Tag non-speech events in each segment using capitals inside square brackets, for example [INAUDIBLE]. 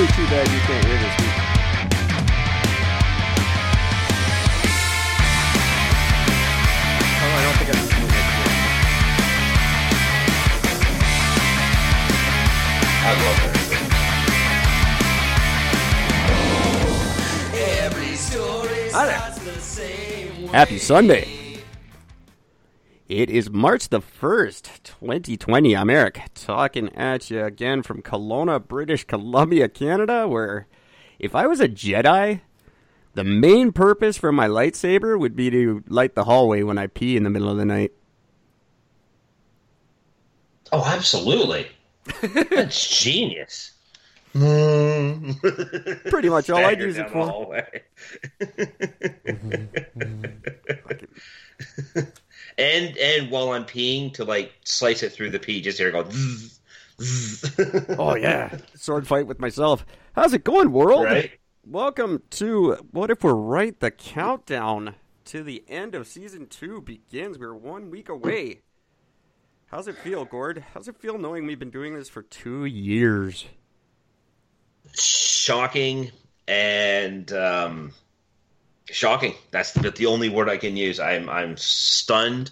really too bad you can't hear this week. Oh, I don't think I just moved it. I love that. Hi there. Happy Sunday. It is March the 1st, 2020. I'm Eric, talking at you again from Kelowna, British Columbia, Canada, where if I was a Jedi, the main purpose for my lightsaber would be to light the hallway when I pee in the middle of the night. Oh, absolutely. [LAUGHS] That's genius. [LAUGHS] Pretty much all I'd use it for. [LAUGHS] and and while I'm peeing, to like slice it through the pee, just here go. zzz, [LAUGHS] zzz. Oh, yeah. Sword fight with myself. How's it going, world? Right? Welcome to What If We're Right? The countdown to the end of season two begins. We're one week away. How's it feel, Gord? How's it feel knowing we've been doing this for two years? Shocking and um, shocking. That's the, the only word I can use. I'm I'm stunned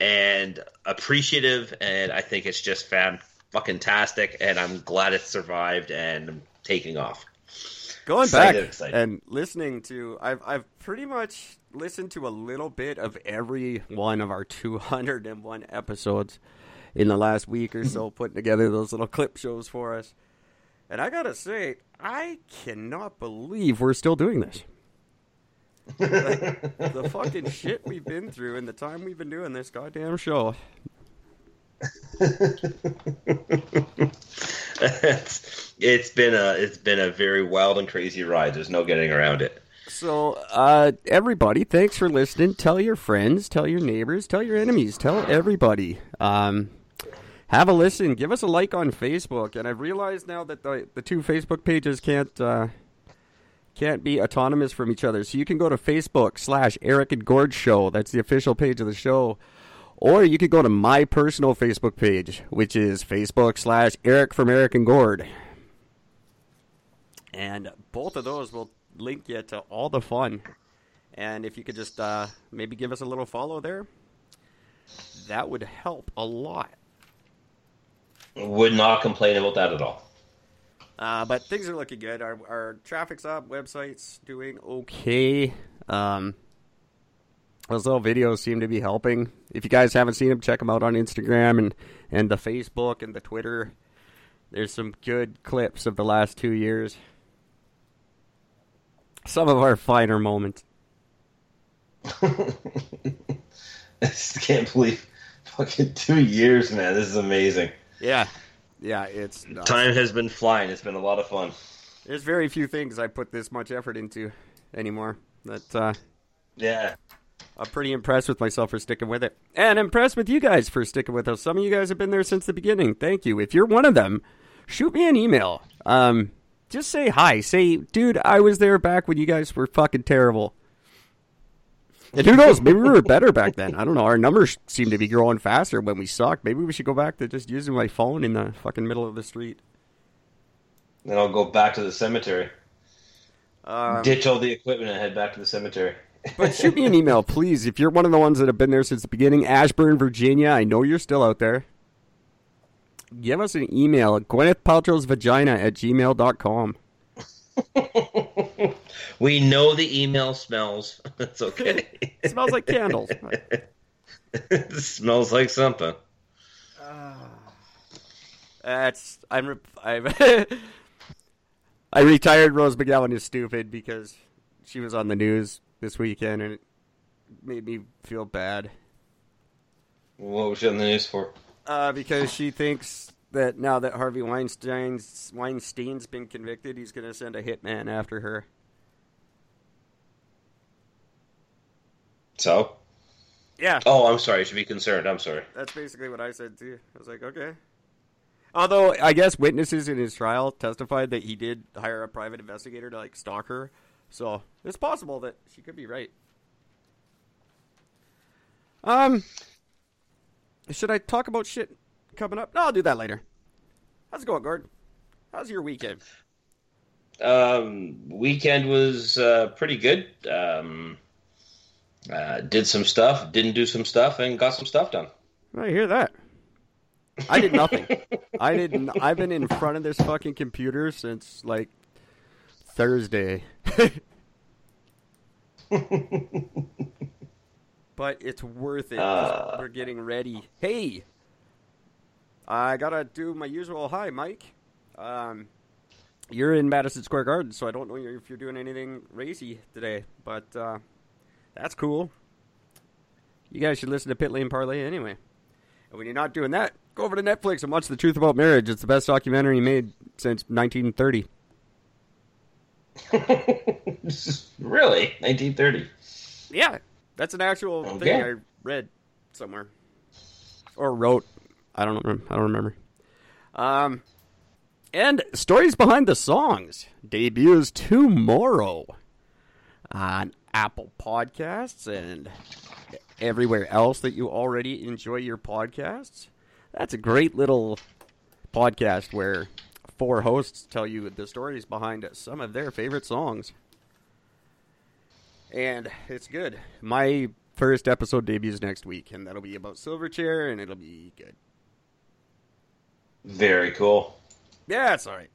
and appreciative, and I think it's just fan fucking tastic. And I'm glad it survived and I'm taking off. Going Excited, back excited. and listening to, I've I've pretty much listened to a little bit of every one of our 201 episodes in the last week or so, [LAUGHS] putting together those little clip shows for us. And I gotta say, I cannot believe we're still doing this. Like, the fucking shit we've been through in the time we've been doing this goddamn show. it's, it's been a it's been a very wild and crazy ride. There's no getting around it. So, uh, everybody, thanks for listening. Tell your friends, tell your neighbors, tell your enemies, tell everybody. Um, have a listen. Give us a like on Facebook. And I've realized now that the the two Facebook pages can't uh, can't be autonomous from each other. So you can go to Facebook slash Eric and Gord Show. That's the official page of the show. Or you could go to my personal Facebook page, which is Facebook slash Eric from Eric and Gord. And both of those will link you to all the fun. And if you could just uh, maybe give us a little follow there, that would help a lot. Would not complain about that at all. Uh, but things are looking good. Our, our traffic's up, website's doing okay. Um, those little videos seem to be helping. If you guys haven't seen them, check them out on Instagram and, and the Facebook and the Twitter. There's some good clips of the last two years. Some of our finer moments. [LAUGHS] I just can't believe fucking two years, man. This is amazing. Yeah, yeah, it's nuts. Time has been flying. It's been a lot of fun. There's very few things I put this much effort into anymore. That uh, Yeah. I'm pretty impressed with myself for sticking with it, and impressed with you guys for sticking with us. Some of you guys have been there since the beginning. Thank you. If you're one of them, shoot me an email. Um, just say hi. Say, dude, I was there back when you guys were fucking terrible. And who knows? Maybe we were better back then. I don't know. Our numbers seem to be growing faster when we sucked. Maybe we should go back to just using my phone in the fucking middle of the street. Then I'll go back to the cemetery. Um, Ditch all the equipment and head back to the cemetery. But shoot me an email, please. If you're one of the ones that have been there since the beginning, Ashburn, Virginia, I know you're still out there. Give us an email at Gwyneth Paltrow's vagina at gmail.com. [LAUGHS] we know the email smells. [LAUGHS] It's okay. It [LAUGHS] smells like candles. it [LAUGHS] smells like something. That's I'm I'm I retired Rose McGowan is stupid because she was on the news this weekend and it made me feel bad. What was she on the news for? Uh, because she thinks that now that Harvey Weinstein's Weinstein's been convicted, he's going to send a hitman after her. So? Yeah, Oh, I'm sorry. I should be concerned. I'm sorry. that's basically what I said too. I was like, okay. Although I guess witnesses in his trial testified that he did hire a private investigator to like stalk her, so it's possible that she could be right. Um, should I talk about shit coming up? No, I'll do that later. How's it going, Gord? How's your weekend? Um, weekend was uh, pretty good. Um, uh, did some stuff, didn't do some stuff, and got some stuff done. I hear that. I did nothing. [LAUGHS] I didn't. I've been in front of this fucking computer since like Thursday. [LAUGHS] but it's worth it. Uh. We're getting ready. Hey, I gotta do my usual. Hi, Mike. Um, you're in Madison Square Garden, so I don't know if you're doing anything racy today, but uh, that's cool. You guys should listen to Pit Lane Parlay anyway. And when you're not doing that, go over to Netflix and watch The Truth About Marriage. It's the best documentary made since 1930. [LAUGHS] really, 1930. Yeah, that's an actual Okay. thing I read somewhere or wrote. I don't know. I don't remember. Um, and stories behind the songs debuts tomorrow on Apple Podcasts and everywhere else that you already enjoy your podcasts. That's a great little podcast where four hosts tell you the stories behind some of their favorite songs. And it's good. My first episode debuts next week, and that'll be about Silverchair, and it'll be good. Very cool. Yeah, it's all right.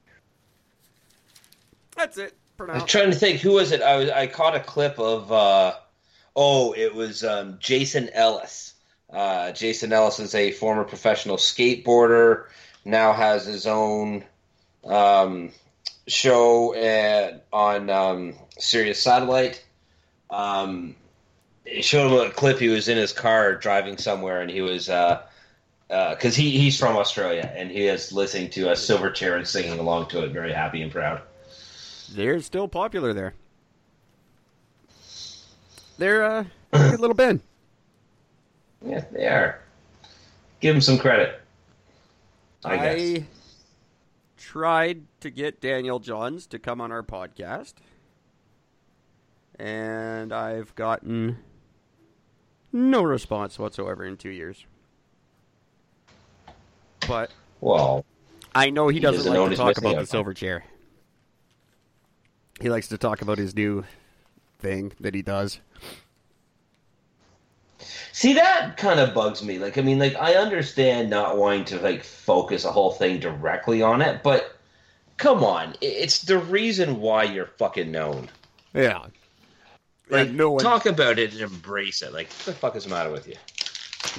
That's it I'm trying to think who was it. I was I caught a clip of. Uh, oh, it was um, Jason Ellis. Uh, Jason Ellis is a former professional skateboarder. Now has his own um, show at, on um, Sirius Satellite. Um, it showed him a clip. He was in his car driving somewhere, and he was because uh, he he's from Australia, and he is listening to a Silverchair and singing along to it, very happy and proud. They're still popular there. They're uh, a good little Ben. [COUGHS] Yeah, they are. Give them some credit. I, guess. tried to get Daniel Johns to come on our podcast, and I've gotten no response whatsoever in two years. But Well, I know he He doesn't doesn't like to talk about the Silverchair. He likes to talk about his new thing that he does. see that kind of bugs me. Like, I mean, like I understand not wanting to like focus a whole thing directly on it, but come on, it's the reason why you're fucking known. Yeah. Like, no one, talk about it and embrace it. Like, what the fuck is the matter with you?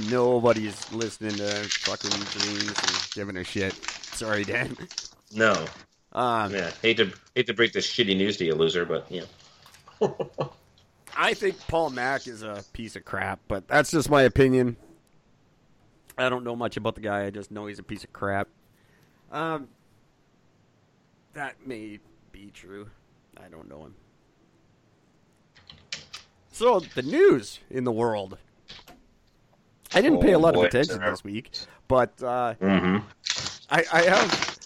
nobody's listening to fucking dreams and giving a shit. Sorry, Dan. No, Um, yeah, hate to hate to break this shitty news to you, loser, but yeah. [LAUGHS] I think Paul Mac is a piece of crap, but that's just my opinion. I don't know much about the guy. I just know he's a piece of crap. Um, that may be true. I don't know him. So the news in the world. I didn't pay a Oh, lot boy, of attention this week, but uh, Mm-hmm. I, I have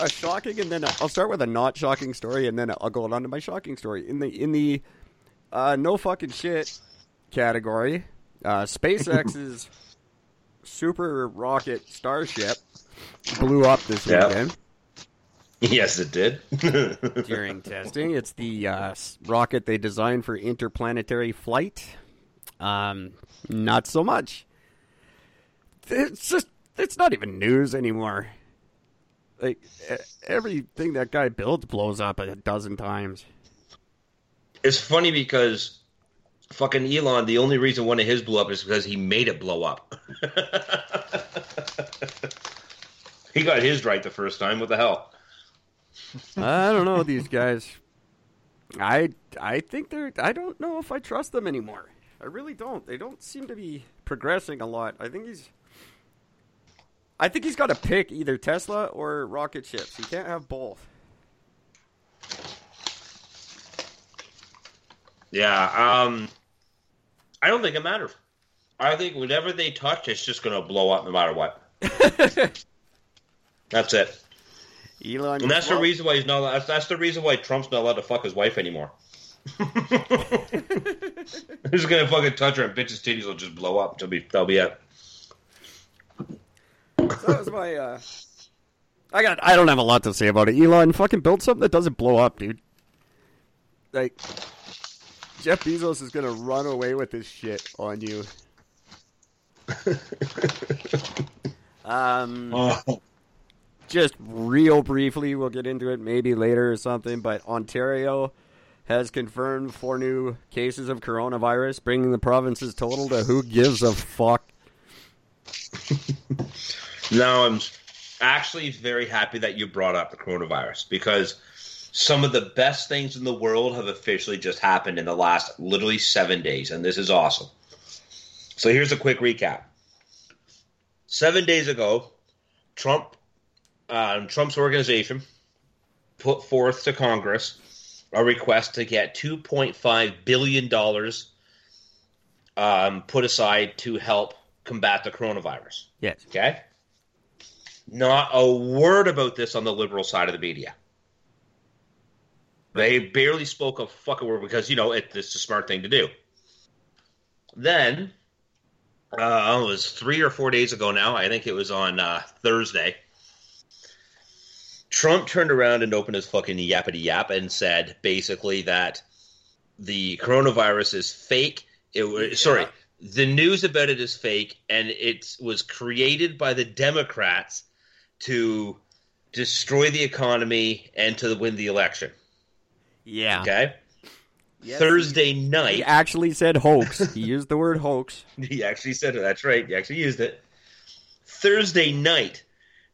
a shocking, and then I'll start with a not shocking story, and then I'll go on to my shocking story. In the in the uh, no fucking shit category, uh, SpaceX's [LAUGHS] super rocket Starship blew up this Yeah. weekend Yes, it did. [LAUGHS] during testing. It's the uh, rocket they designed for interplanetary flight. Um, not so much. It's just it's not even news anymore. Like everything that guy builds blows up a dozen times. It's funny because fucking Elon, the only reason one of his blew up is because he made it blow up. [LAUGHS] he got his right the first time. What the hell? I don't know these guys. I I think they're. I don't know if I trust them anymore. I really don't. They don't seem to be progressing a lot. I think he's. I think he's got to pick either Tesla or rocket ships. He can't have both. Yeah, um, I don't think it matters. I think whatever they touch, it's just going to blow up no matter what. [LAUGHS] That's it. Elon, And that's the reason why he's not. That's, that's the reason why Trump's not allowed to fuck his wife anymore. [LAUGHS] [LAUGHS] he's gonna fucking touch her and bitch's titties will just blow up. That'll be that'll be it. So that was my. Uh, I got. I don't have a lot to say about it. Elon, fucking build something that doesn't blow up, dude. Like, Jeff Bezos is gonna run away with this shit on you. [LAUGHS] um, Oh. just real briefly, we'll get into it maybe later or something. But Ontario has confirmed four new cases of coronavirus, bringing the province's total to who gives a fuck. Now I'm actually very happy that you brought up the coronavirus because some of the best things in the world have officially just happened in the last literally seven days, and this is awesome. So here's a quick recap. Seven days ago, Trump, um, Trump's organization, put forth to Congress a request to get 2.5 billion dollars um, put aside to help combat the coronavirus. Yes. Okay. Not a word about this on the liberal side of the media. They barely spoke a fucking word because you know it, it's a smart thing to do. Then, uh, it was three or four days ago now. I think it was on uh, Thursday. Trump turned around and opened his fucking yappity yap and said basically that the coronavirus is fake. It was sorry, the news about it is fake, and it was created by the Democrats to destroy the economy and to win the election. Yeah. Okay. Yes, Thursday night. He actually said hoax. he [LAUGHS] used the word hoax. he actually said it. That's right. He actually used it. Thursday night,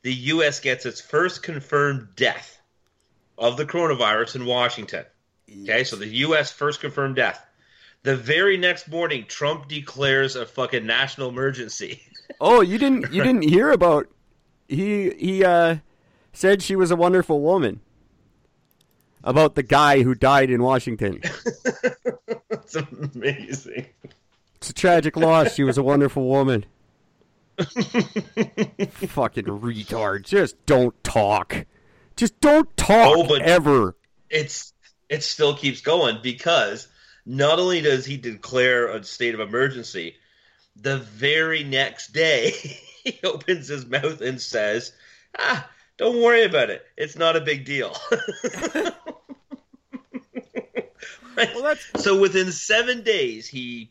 the U.S. gets its first confirmed death of the coronavirus in Washington. Okay, so the U.S. first confirmed death. The very next morning, Trump declares a fucking national emergency. [LAUGHS] Oh, you didn't you didn't hear about he he uh said she was a wonderful woman. About the guy who died in Washington. [LAUGHS] It's amazing. It's a tragic loss. She was a wonderful woman. [LAUGHS] Fucking retard. Just don't talk. Just don't talk Oh, but- ever. It's it still keeps going because not only does he declare a state of emergency, the very next day [LAUGHS] [LAUGHS] he opens his mouth and says, "Ah, don't worry about it. It's not a big deal." [LAUGHS] Well, so within seven days, he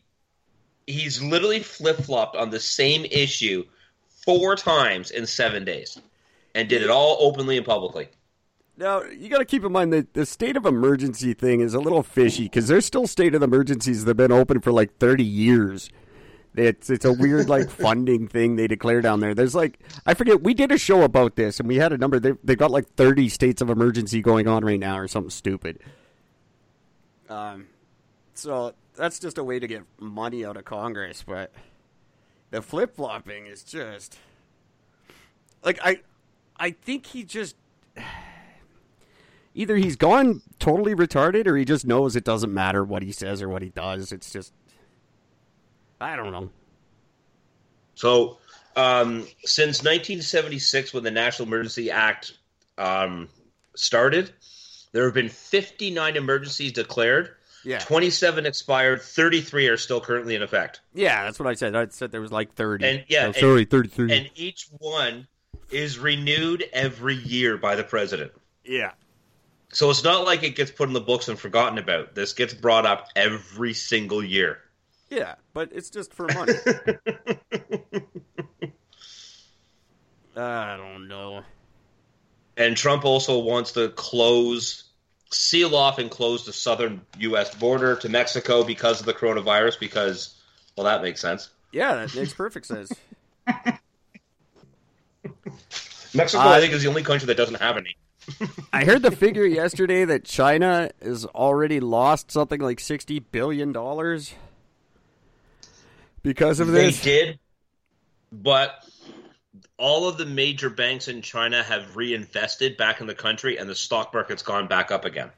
he's literally flip flopped on the same issue four times in seven days, and did it all openly and publicly. Now you got to keep in mind that the state of emergency thing is a little fishy because there's still state of emergencies that have been open for like 30 years. It's it's a weird like [LAUGHS] funding thing they declare down there. There's like I forget we did a show about this and we had a number. They they got like 30 states of emergency going on right now or something stupid. Um, so that's just a way to get money out of Congress, but the flip flopping is just like I I think he just [SIGHS] either he's gone totally retarded or he just knows it doesn't matter what he says or what he does. It's just I don't know. So, um, since 1976, when the National Emergency Act um, started, there have been 59 emergencies declared. Yeah. 27 expired. 33 are still currently in effect. Yeah, that's what I said. I said there was like 30. And yeah, Oh, and- sorry, 33. And each one is renewed every year by the president. yeah. So it's not like it gets put in the books and forgotten about. This gets brought up every single year. Yeah, but it's just for money. [LAUGHS] I don't know. And Trump also wants to close, seal off and close the southern U.S. border to Mexico because of the coronavirus, because, well, that makes sense. Yeah, that makes perfect sense. [LAUGHS] Mexico, Uh, I think, is the only country that doesn't have any. [LAUGHS] I heard the figure yesterday that China has already lost something like sixty billion dollars because of this? They did, but all of the major banks in China have reinvested back in the country, and the stock market's gone back up again.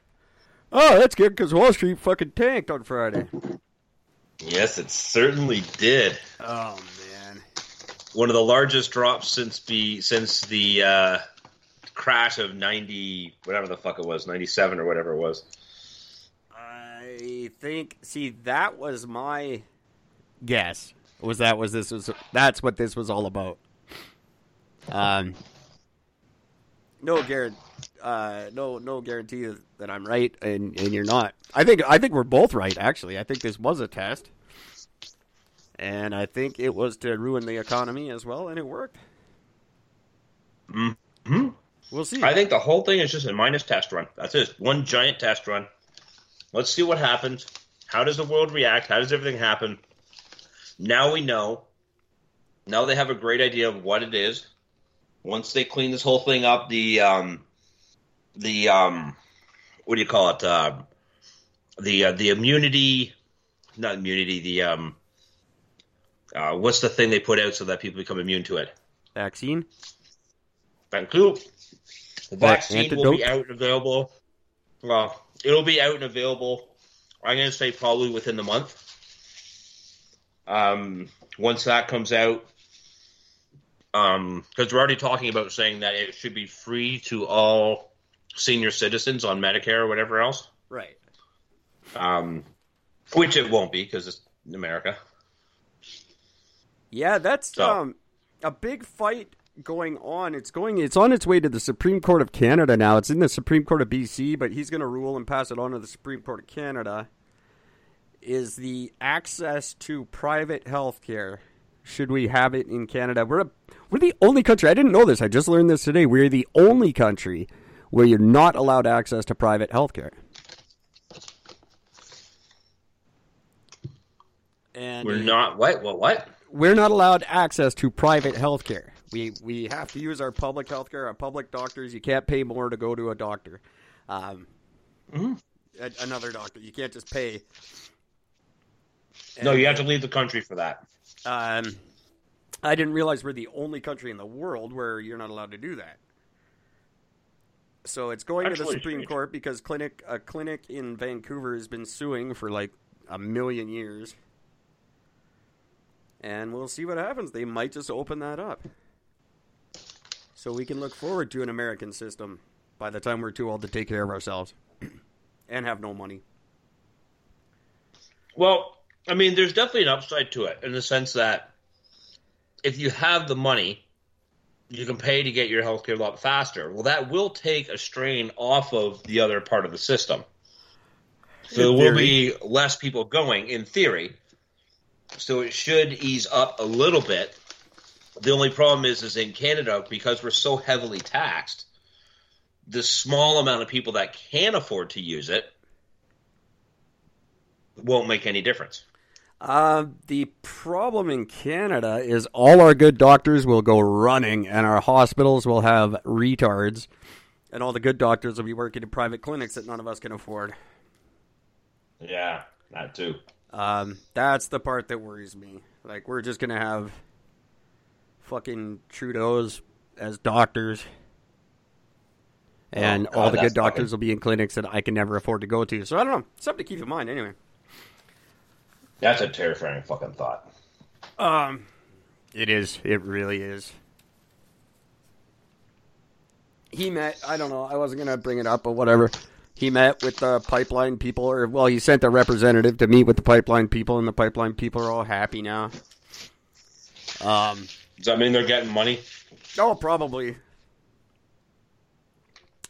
Oh, that's good because Wall Street fucking tanked on Friday. Yes, it certainly did. Oh man. One of the largest drops since the since the uh, crash of ninety, whatever the fuck it was, ninety seven or whatever it was. I think. See, that was my guess. Was that was this was that's what this was all about. Um, no guarantee. Uh, no, no guarantee that I'm right and, and you're not. I think I think we're both right. Actually, I think this was a test, and I think it was to ruin the economy as well, and it worked. Mm-hmm. We'll see. I think the whole thing is just a minus test run. That's it. One giant test run. Let's see what happens. How does the world react? How does everything happen? Now we know. Now they have a great idea of what it is. Once they clean this whole thing up, the um, the um, what do you call it? Uh, the uh, the immunity, not immunity. The um, uh, what's the thing they put out so that people become immune to it? Vaccine. Thank you. The vaccine Antidote? will be out and available. Well, it'll be out and available. I'm going to say probably within the month. Um, once that comes out, um, because we're already talking about saying that it should be free to all senior citizens on Medicare or whatever else. Right. Um, which it won't be because it's America. Yeah, that's So- um a big fight going on. It's going it's on its way to the Supreme Court of Canada now. It's in the Supreme Court of BC, but he's going to rule and pass it on to the Supreme Court of Canada. Is the access to private health care should we have it in Canada? We're a, we're the only country. I didn't know this. I just learned this today. We're the only country where you're not allowed access to private health care. And We're not what? What? What? we're not allowed access to private health care. We we have to use our public health care, our public doctors. You can't pay more to go to a doctor. Um, Mhm. a- another doctor. You can't just pay. No, you have to leave the country for that. Um, I didn't realize we're the only country in the world where you're not allowed to do that. So it's going to the Supreme strange. Court because clinic a clinic in Vancouver has been suing for like a million years. And we'll see what happens. They might just open that up. So we can look forward to an American system by the time we're too old to take care of ourselves [CLEARS THROAT] and have no money. Well, I mean, there's definitely an upside to it in the sense that if you have the money, you can pay to get your healthcare a lot faster. Well, that will take a strain off of the other part of the system. So In there will theory. be less people going, in theory. So it should ease up a little bit. The only problem is, is in Canada because we're so heavily taxed, the small amount of people that can afford to use it won't make any difference. Uh, the problem in Canada is all our good doctors will go running, and our hospitals will have retards, and all the good doctors will be working in private clinics that none of us can afford. Yeah, that too. Um, that's the part that worries me. Like, we're just gonna have fucking Trudeau's as doctors, and Oh, all God, the good doctors will be in clinics that I can never afford to go to. So I don't know. Something to keep in mind, anyway. That's a terrifying fucking thought. Um, it is. It really is. He met. I don't know. I wasn't gonna bring it up, but whatever. He met with the pipeline people, or well, he sent a representative to meet with the pipeline people, and the pipeline people are all happy now. Um. Does that mean they're getting money? Oh, probably.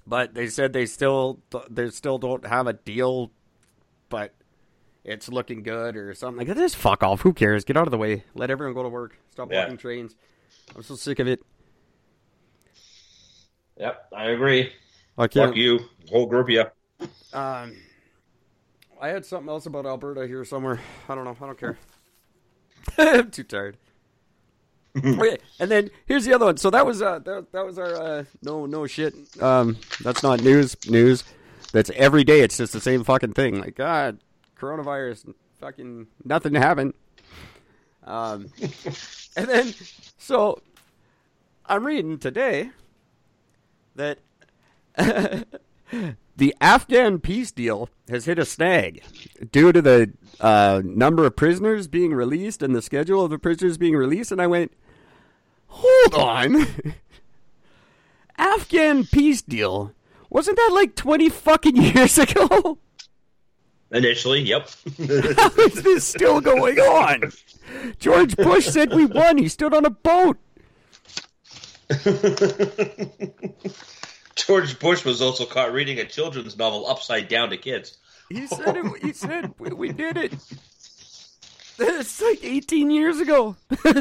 But they said they still they still don't have a deal, but it's looking good or something like that. Just fuck off. Who cares? Get out of the way. Let everyone go to work. Stop Yeah. blocking trains. I'm so sick of it. Yep, I agree. I can't. Fuck you, whole group of you. Um, I had something else about Alberta here somewhere. I don't know. I don't care. I'm [LAUGHS] too tired. [LAUGHS] okay, and then here's the other one. So that was uh that, that was our uh no no shit. Um, that's not news news. That's every day. It's just the same fucking thing. Like God, coronavirus, fucking nothing happened. Um, [LAUGHS] and then so I'm reading today that [LAUGHS] the Afghan peace deal has hit a snag due to the uh, number of prisoners being released and the schedule of the prisoners being released. And I went, hold on. [LAUGHS] Afghan peace deal? Wasn't that like 20 fucking years ago? Initially, yep. How is this still going on? George Bush said we won. He stood on a boat. George Bush was also caught reading a children's novel upside down to kids. He said it, he said we, we did it. It's like 18 years ago. uh,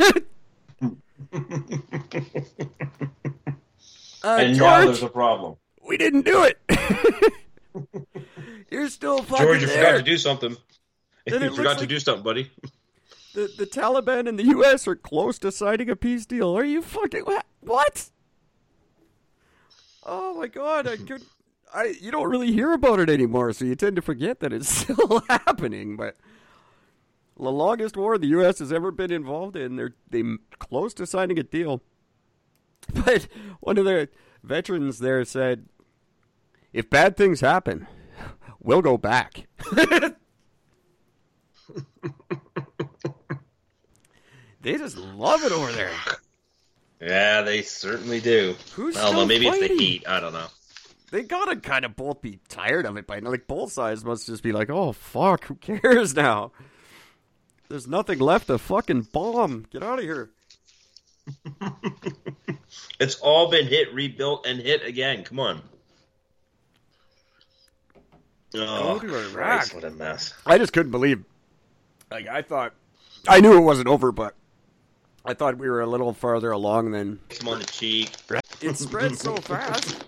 and now George, there's a problem. we didn't do it. [LAUGHS] You're still fucking George, you there. forgot to do something. Then [LAUGHS] you forgot looks to like- do something, buddy. the, the Taliban and the U.S. are close to signing a peace deal. Are you fucking wha- what? Oh my god! I could. I you don't really hear about it anymore, so you tend to forget that it's [LAUGHS] still happening. But the longest war the U.S. has ever been involved in, they're they close to signing a deal. [LAUGHS] But one of the veterans there said, "If bad things happen, we'll go back." [LAUGHS] they just love it over there. Yeah, they certainly do. Who's I don't know. still Maybe it's the heat. I don't know. They gotta kind of both be tired of it by now. Like both sides must just be like, "Oh fuck, who cares [LAUGHS] now?" There's nothing left to fucking bomb. Get out of here. [LAUGHS] It's all been hit, rebuilt, and hit again. Come on. Oh, Go to Iraq. Christ, what a mess. I just couldn't believe. Like I thought, I knew it wasn't over, but I thought we were a little farther along than Come on the cheek. it spread so fast.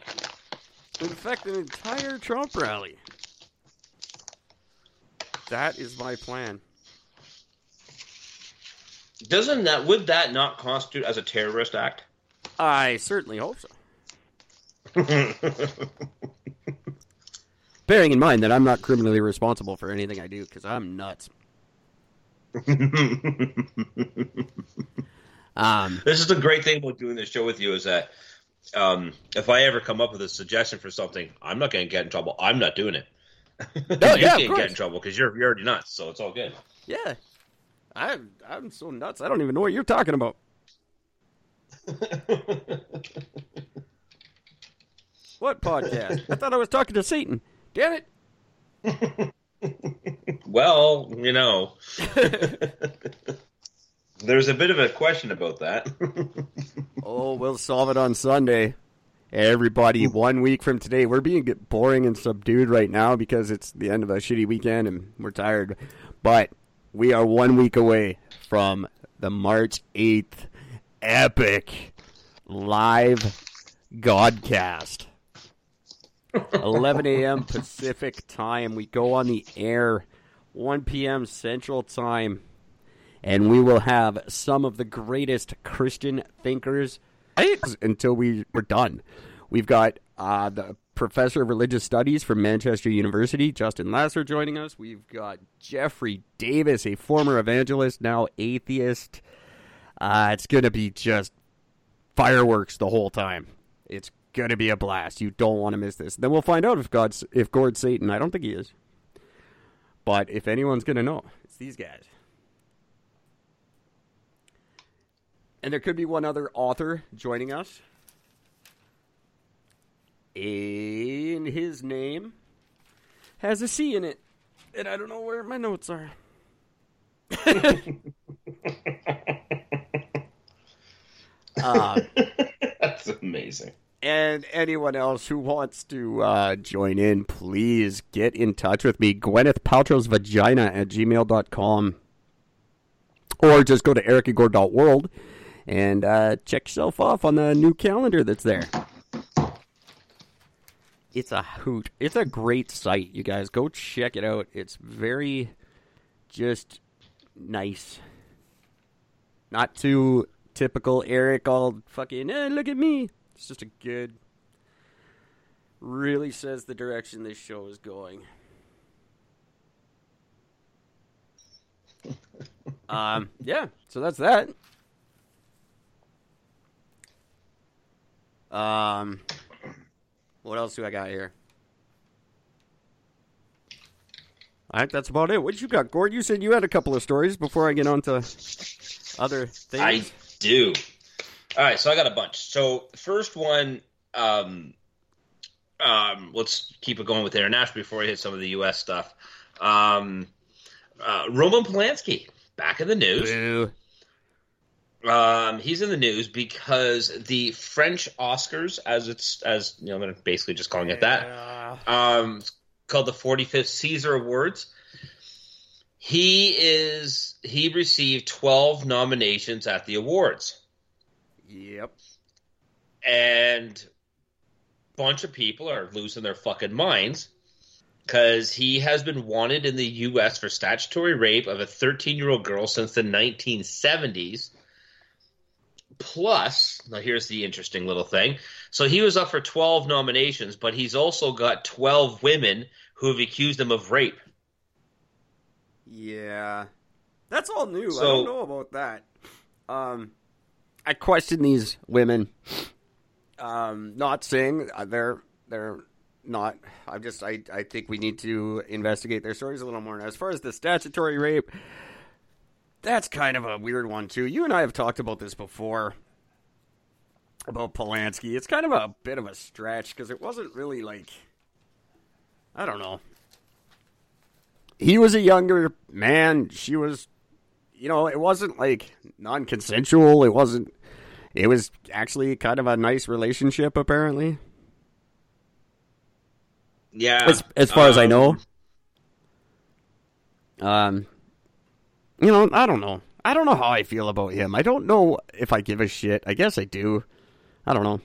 Infect an entire Trump rally. That is my plan. Doesn't that would that not constitute as a terrorist act? I certainly hope so. [LAUGHS] Bearing in mind that I'm not criminally responsible for anything I do because I'm nuts. [LAUGHS] Um, This is the great thing about doing this show with you is that um, if I ever come up with a suggestion for something, I'm not going to get in trouble. I'm not doing it. [LAUGHS] No, [LAUGHS] you yeah, of can't get in trouble because you're you're already nuts, so it's all good. yeah, I'm I'm so nuts. I don't even know what you're talking about. What podcast? I thought I was talking to Satan. Damn it! [LAUGHS] well, you know, [LAUGHS] there's a bit of a question about that. [LAUGHS] Oh, we'll solve it on Sunday. Everybody, hmm. one week from today, we're being boring and subdued right now because it's the end of a shitty weekend and we're tired. But we are one week away from the March 8th epic live Godcast. 11 a.m. Pacific time. We go on the air 1 p.m. Central time and we will have some of the greatest Christian thinkers until we we're done. We've got uh, the professor of religious studies from Manchester University, Justin Lasser, joining us. We've got Jeffrey Davis, a former evangelist, now atheist. Uh, it's going to be just fireworks the whole time. It's going to be a blast. You don't want to miss this. Then we'll find out if God's if Gord's Satan. I don't think he is. But if anyone's going to know, it's these guys. And there could be one other author joining us. And his name has a C in it. And I don't know where my notes are. [LAUGHS] [LAUGHS] uh, That's amazing. And anyone else who wants to uh, join in, please get in touch with me. Gwyneth Paltrow's vagina at gmail.com. Or just go to ericagore.world and uh, check yourself off on the new calendar that's there. It's a hoot. It's a great site, you guys. Go check it out. It's very just nice. Not too typical Eric, all fucking, eh, look at me. It's just a good, really says the direction this show is going. [LAUGHS] um, yeah, so that's that. Um, what else do I got here? I think that's about it. What you got, Gord? You said you had a couple of stories before I get on to other things. I do. All right, so I got a bunch. So first one, um, um, let's keep it going with international before we hit some of the U.S. stuff. Um, uh, Roman Polanski back in the news. Boo. Um, he's in the news because the French Oscars, as it's as you know, gonna basically just calling it that. Um, called the 45th Caesar Awards. He is he received 12 nominations at the awards. Yep. And a bunch of people are losing their fucking minds because he has been wanted in the U.S. for statutory rape of a 13 year old girl since the 1970s. Plus, now here's the interesting little thing. So he was up for 12 nominations, but he's also got 12 women who have accused him of rape. Yeah. That's all new. I don't know about that. Um, I question these women. Um, not saying uh, they're they're not. I just I I think we need to investigate their stories a little more. Now, as far as the statutory rape, that's kind of a weird one too. You and I have talked about this before about Polanski. It's kind of a bit of a stretch because it wasn't really like I don't know. He was a younger man. She was, you know, it wasn't like non consensual. It wasn't. It was actually kind of a nice relationship, apparently. Yeah. As, as far as I um, know. Um, you know, I don't know. I don't know how I feel about him. I don't know if I give a shit. I guess I do. I don't know.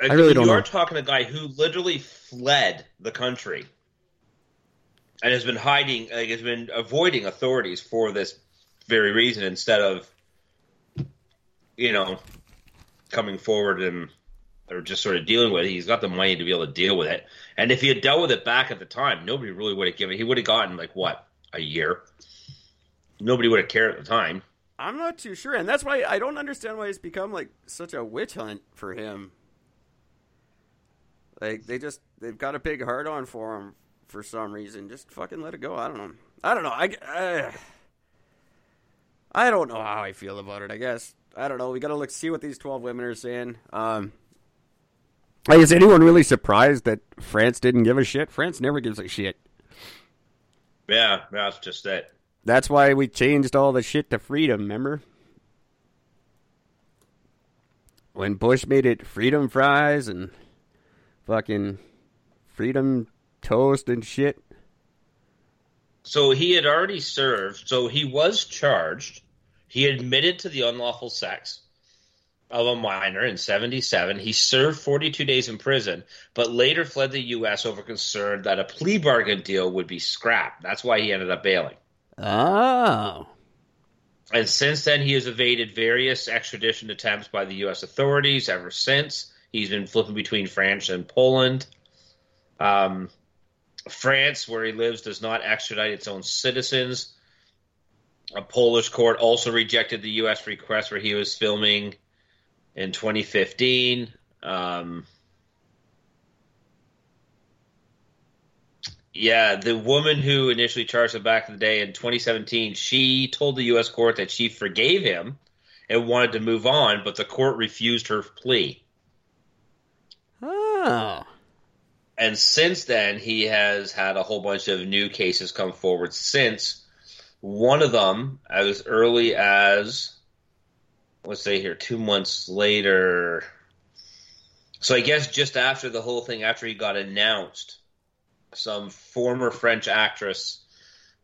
I really don't you are know. talking to a guy who literally fled the country and has been hiding, like, has been avoiding authorities for this very reason instead of, you know, coming forward and or just sort of dealing with it. He's got the money to be able to deal with it. And if he had dealt with it back at the time, nobody really would have given. He would have gotten like what a year. Nobody would have cared at the time. I'm not too sure, and that's why I don't understand why it's become like such a witch hunt for him. Like they just they've got a big heart on for him for some reason. Just fucking let it go. I don't know. I don't know. I I, I don't know how I feel about it. I guess I don't know. We got to look see what these twelve women are saying. Um, like, is anyone really surprised that France didn't give a shit? France never gives a shit. Yeah, that's just it. That's why we changed all the shit to freedom, remember? When Bush made it freedom fries and fucking freedom toast and shit. So he had already served. So he was charged. He admitted to the unlawful sex of a minor in 77. He served 42 days in prison, but later fled the U.S. over concern that a plea bargain deal would be scrapped. That's why he ended up bailing. Oh. And since then, he has evaded various extradition attempts by the U.S. authorities ever since. He's been flipping between France and Poland. Um, France, where he lives, does not extradite its own citizens. A Polish court also rejected the U.S. request where he was filming in 2015. Um, yeah, the woman who initially charged him back in the day in 2017, she told the U.S. court that she forgave him and wanted to move on, but the court refused her plea. Oh. And since then, he has had a whole bunch of new cases come forward since. One of them, as early as, let's say here, two months later. So I guess just after the whole thing, after he got announced, some former French actress,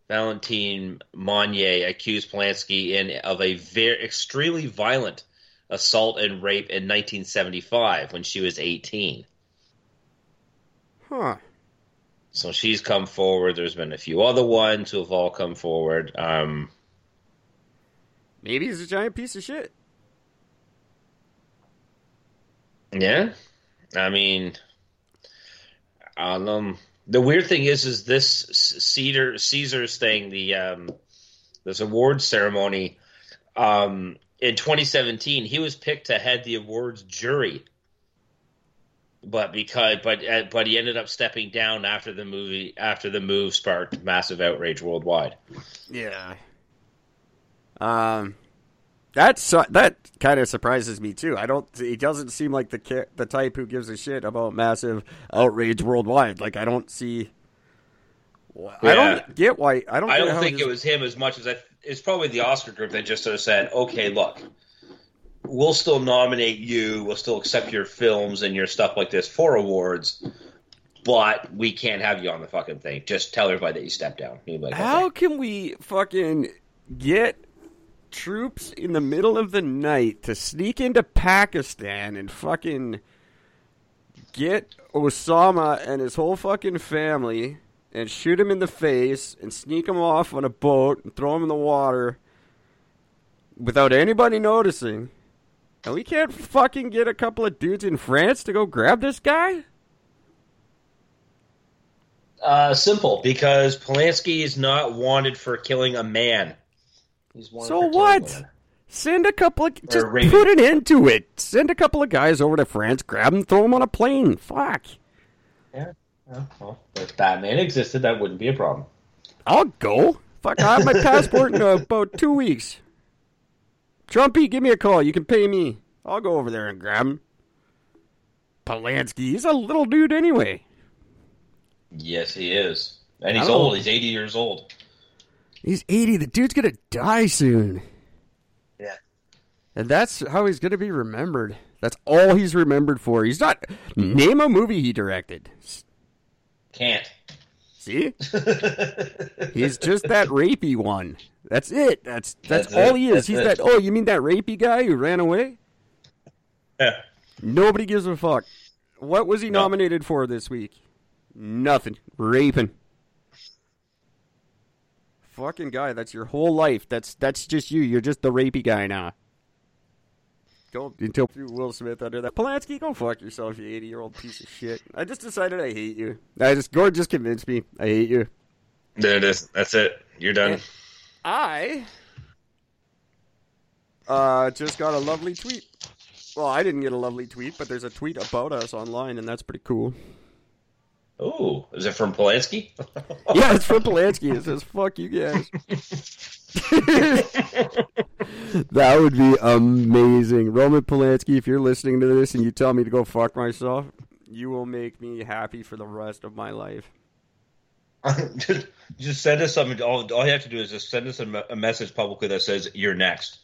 Valentine Monnier, accused Polanski in, of a very extremely violent assault and rape in 1975 when she was 18. Huh. So she's come forward. There's been a few other ones who have all come forward. Um, Maybe he's a giant piece of shit. yeah, I mean, um, the weird thing is, is this Cedar Caesar's thing, the um, this awards ceremony, um, in 2017, he was picked to head the awards jury. But because but uh, but he ended up stepping down after the movie after the move sparked massive outrage worldwide. Yeah. Um, that's that kind of surprises me too. I don't. He doesn't seem like the ki- the type who gives a shit about massive outrage worldwide. Like I don't see. I Yeah. don't get why. I don't. I don't think his- it was him as much as I. It's probably the Oscar group that just sort of said, "Okay, look, we'll still nominate you. We'll still accept your films and your stuff like this for awards, but we can't have you on the fucking thing. Just tell everybody that you stepped down. Like, How okay. can we fucking get troops in the middle of the night to sneak into Pakistan and fucking get Osama and his whole fucking family and shoot him in the face and sneak him off on a boat and throw him in the water without anybody noticing? And we can't fucking get a couple of dudes in France to go grab this guy? Uh, simple, because Polanski is not wanted for killing a man. He's wanted so what? Send a couple of just put an end to it. Send a couple of guys over to France, grab them, throw them on a plane. Fuck. Yeah. well, if Batman existed, that wouldn't be a problem. I'll go. Fuck, I have my passport in about two weeks. Trumpy, give me a call. You can pay me. I'll go over there and grab him. Polanski, he's a little dude anyway. Yes, he is. And he's old. He's 80 years old. He's 80. The dude's going to die soon. Yeah. And that's how he's going to be remembered. That's all he's remembered for. He's not. Name a movie he directed. Can't. See? [LAUGHS] he's just that rapey one. That's it. That's that's, that's all it. he is. That's he's it. that. Oh, you mean that rapey guy who ran away? Yeah. Nobody gives a fuck. What was he no. nominated for this week? Nothing. Raping. Fucking guy, that's your whole life. That's that's just you. You're just the rapey guy now. Go until Will Smith under that. Polanski, go fuck yourself, you 80 year old piece of shit. I just decided I hate you. I just Gord just convinced me I hate you. There it is. That's it. You're done. And I uh, just got a lovely tweet. Well, I didn't get a lovely tweet, but there's a tweet about us online, and that's pretty cool. Oh, is it from Polanski? [LAUGHS] yeah, it's from Polanski. It says "fuck you guys." [LAUGHS] that would be amazing, Roman Polanski. If you're listening to this and you tell me to go fuck myself, you will make me happy for the rest of my life. [LAUGHS] just, just send us something. All, all you have to do is just send us a, a message publicly that says "You're next."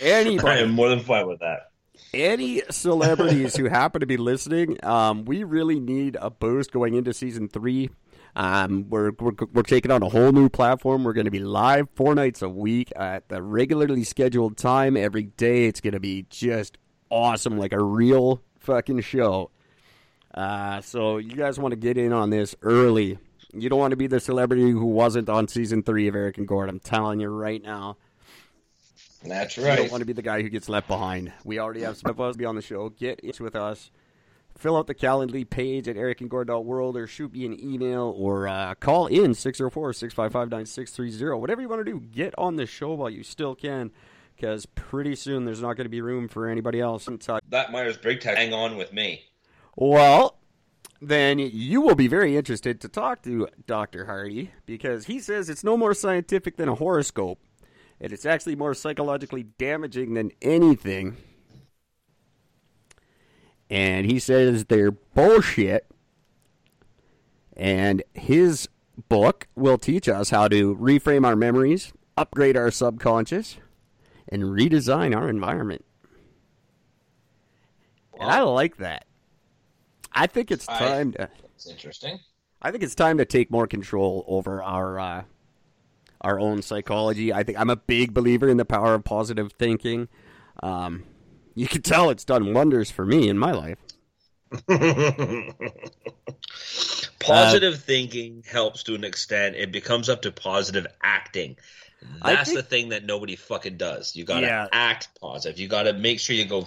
Anybody. I am more than fine with that. Any celebrities who happen to be listening, um, we really need a boost going into season three. Um, we're, we're, we're taking on a whole new platform. We're going to be live four nights a week at the regularly scheduled time every day. It's going to be just awesome, like a real fucking show. Uh, so you guys want to get in on this early. You don't want to be the celebrity who wasn't on season three of Eric and Gord. I'm telling you right now. That's right. You don't want to be the guy who gets left behind. We already have some of us be on the show. Get in with us. Fill out the Calendly page at ericandgord.world or shoot me an email or uh, call in 604 655 9630. Whatever you want to do, get on the show while you still can because pretty soon there's not going to be room for anybody else. That Myers Briggs tag, hang on with me. Well, then you will be very interested to talk to Dr. Hardy because he says it's no more scientific than a horoscope and it's actually more psychologically damaging than anything. And he says they're bullshit. And his book will teach us how to reframe our memories, upgrade our subconscious, and redesign our environment. And I like that. I think it's time I, to. It's interesting. I think it's time to take more control over our uh, our own psychology. I think I'm a big believer in the power of positive thinking. Um, you can tell it's done wonders for me in my life. [LAUGHS] positive uh, thinking helps to an extent. It becomes up to positive acting. That's think, the thing that nobody fucking does. You got to yeah. act positive. You got to make sure you go.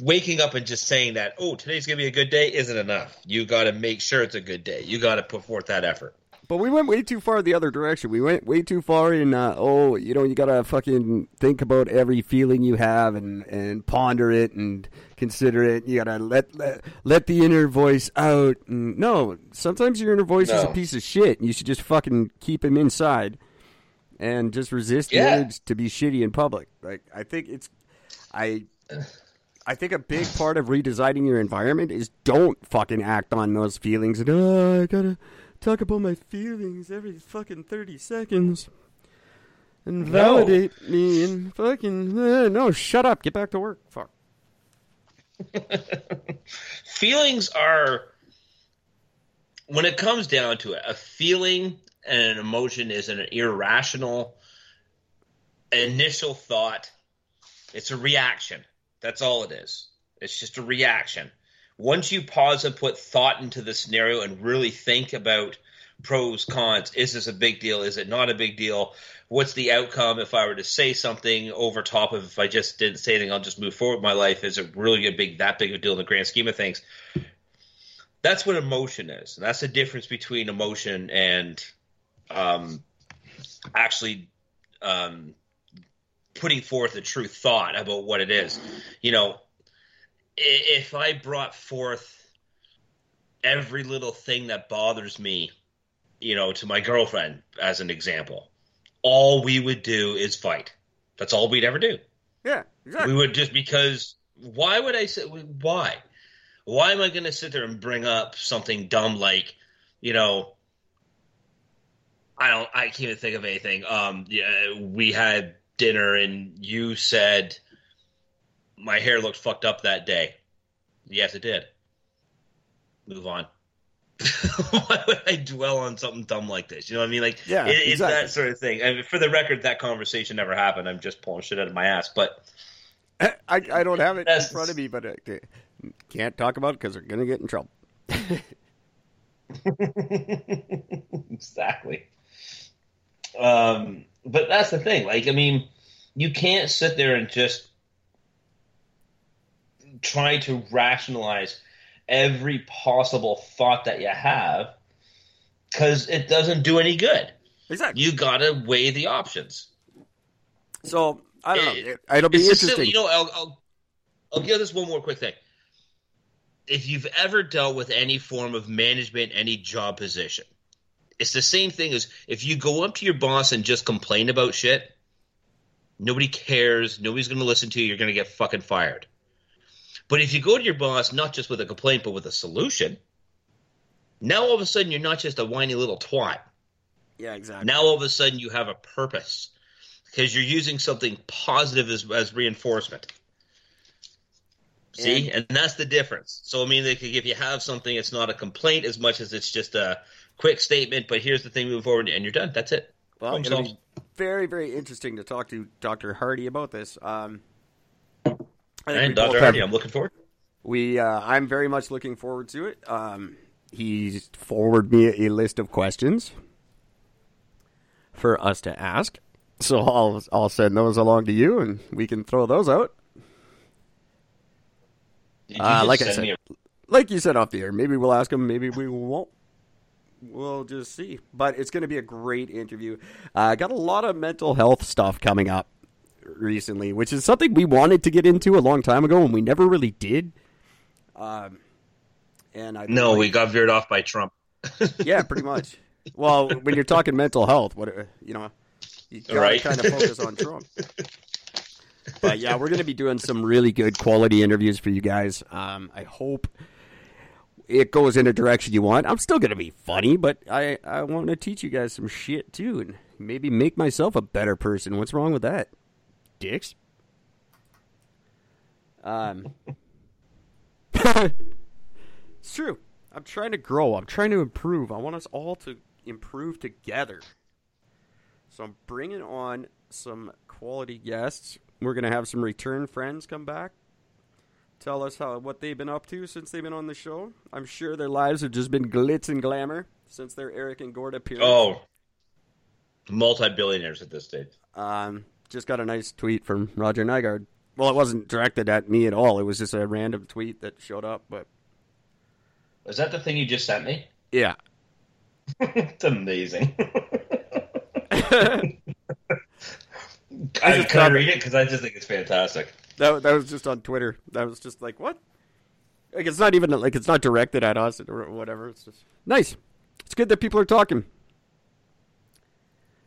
Waking up and just saying that, oh, today's gonna be a good day, isn't enough. You got to make sure it's a good day. You got to put forth that effort. But we went way too far the other direction. We went way too far in, uh, oh, you know, you gotta fucking think about every feeling you have and, and ponder it and consider it. You gotta let let, let the inner voice out. And no, sometimes your inner voice no. is a piece of shit. And you should just fucking keep him inside and just resist yeah. the urge to be shitty in public. Like I think it's, I. I think a big part of redesigning your environment is don't fucking act on those feelings and oh I gotta talk about my feelings every fucking 30 seconds. and validate no. me and fucking uh, no, shut up, get back to work. Fuck. [LAUGHS] Feelings are when it comes down to it, a feeling and an emotion is an irrational initial thought. It's a reaction. That's all it is. It's just a reaction. Once you pause and put thought into the scenario and really think about pros, cons, is this a big deal? Is it not a big deal? What's the outcome if I were to say something over top of if I just didn't say anything, I'll just move forward with my life? Is it really a big that big of a deal in the grand scheme of things? That's what emotion is. And that's the difference between emotion and um, actually um, putting forth a true thought about what it is. You know, if I brought forth every little thing that bothers me, you know, to my girlfriend as an example, all we would do is fight. That's all we'd ever do. Yeah, exactly. We would just because why would I say why? Why am I going to sit there and bring up something dumb like, you know, I don't I can't even think of anything. Um yeah, we had dinner and you said my hair looked fucked up that day. Yes, it did. Move on. [LAUGHS] Why would I dwell on something dumb like this? You know what I mean? Like, yeah, it, it's exactly. that sort of thing. And for the record, that conversation never happened. I'm just pulling shit out of my ass. But [LAUGHS] I, I don't have it in front of me, but I can't talk about it because they're gonna get in trouble. [LAUGHS] exactly. Um, but that's the thing. Like, I mean, you can't sit there and just try to rationalize every possible thought that you have because it doesn't do any good. Exactly. You got to weigh the options. So I don't it, know. It'll be interesting. You know, I'll, I'll I'll give this one more quick thing. If you've ever dealt with any form of management, any job position, it's the same thing as if you go up to your boss and just complain about shit. Nobody cares. Nobody's going to listen to you. You're going to get fucking fired. But if you go to your boss not just with a complaint, but with a solution, now all of a sudden you're not just a whiny little twat. Yeah, exactly. Now all of a sudden you have a purpose because you're using something positive as, as reinforcement. See, and, and, that's the difference. So I mean, like, if you have something, it's not a complaint as much as it's just a quick statement. But here's the thing: moving forward, and you're done. That's it. Well, it'll be very, very interesting to talk to Dr. Hardy about this. Um, and Dr. Hardy, have, I'm looking forward. We, uh, I'm very much looking forward to it. Um, he's forwarded me a list of questions for us to ask, so I'll I'll send those along to you, and we can throw those out. Uh, like I said, a- like you said off the air, maybe we'll ask him, maybe we won't. We'll just see. But it's going to be a great interview. I uh, got a lot of mental health stuff coming up recently, which is something we wanted to get into a long time ago and we never really did. Um, and I no, like, we got veered off by Trump. [LAUGHS] yeah, pretty much. Well, when you're talking mental health, what you know, you gotta right. kind of focus on Trump. but yeah, we're going to be doing some really good quality interviews for you guys. Um, I hope it goes in a direction you want. I'm still going to be funny, but I, I want to teach you guys some shit too and maybe make myself a better person. What's wrong with that? Dicks. Um, [LAUGHS] it's true. I'm trying to grow. I'm trying to improve. I want us all to improve together. So I'm bringing on some quality guests. We're going to have some return friends come back tell us how what they've been up to since they've been on the show. I'm sure their lives have just been glitz and glamour since their Eric and Gord appearance. Oh, multi-billionaires at this stage. Um, just got a nice tweet from Roger Nygard. Well, it wasn't directed at me at all. It was just a random tweet that showed up. But was that the thing you just sent me? Yeah, [LAUGHS] it's amazing. [LAUGHS] I, can I read it because I just think it's fantastic. That that was just on Twitter. That was just like what? Like it's not even like it's not directed at us or whatever. It's just nice. It's good that people are talking.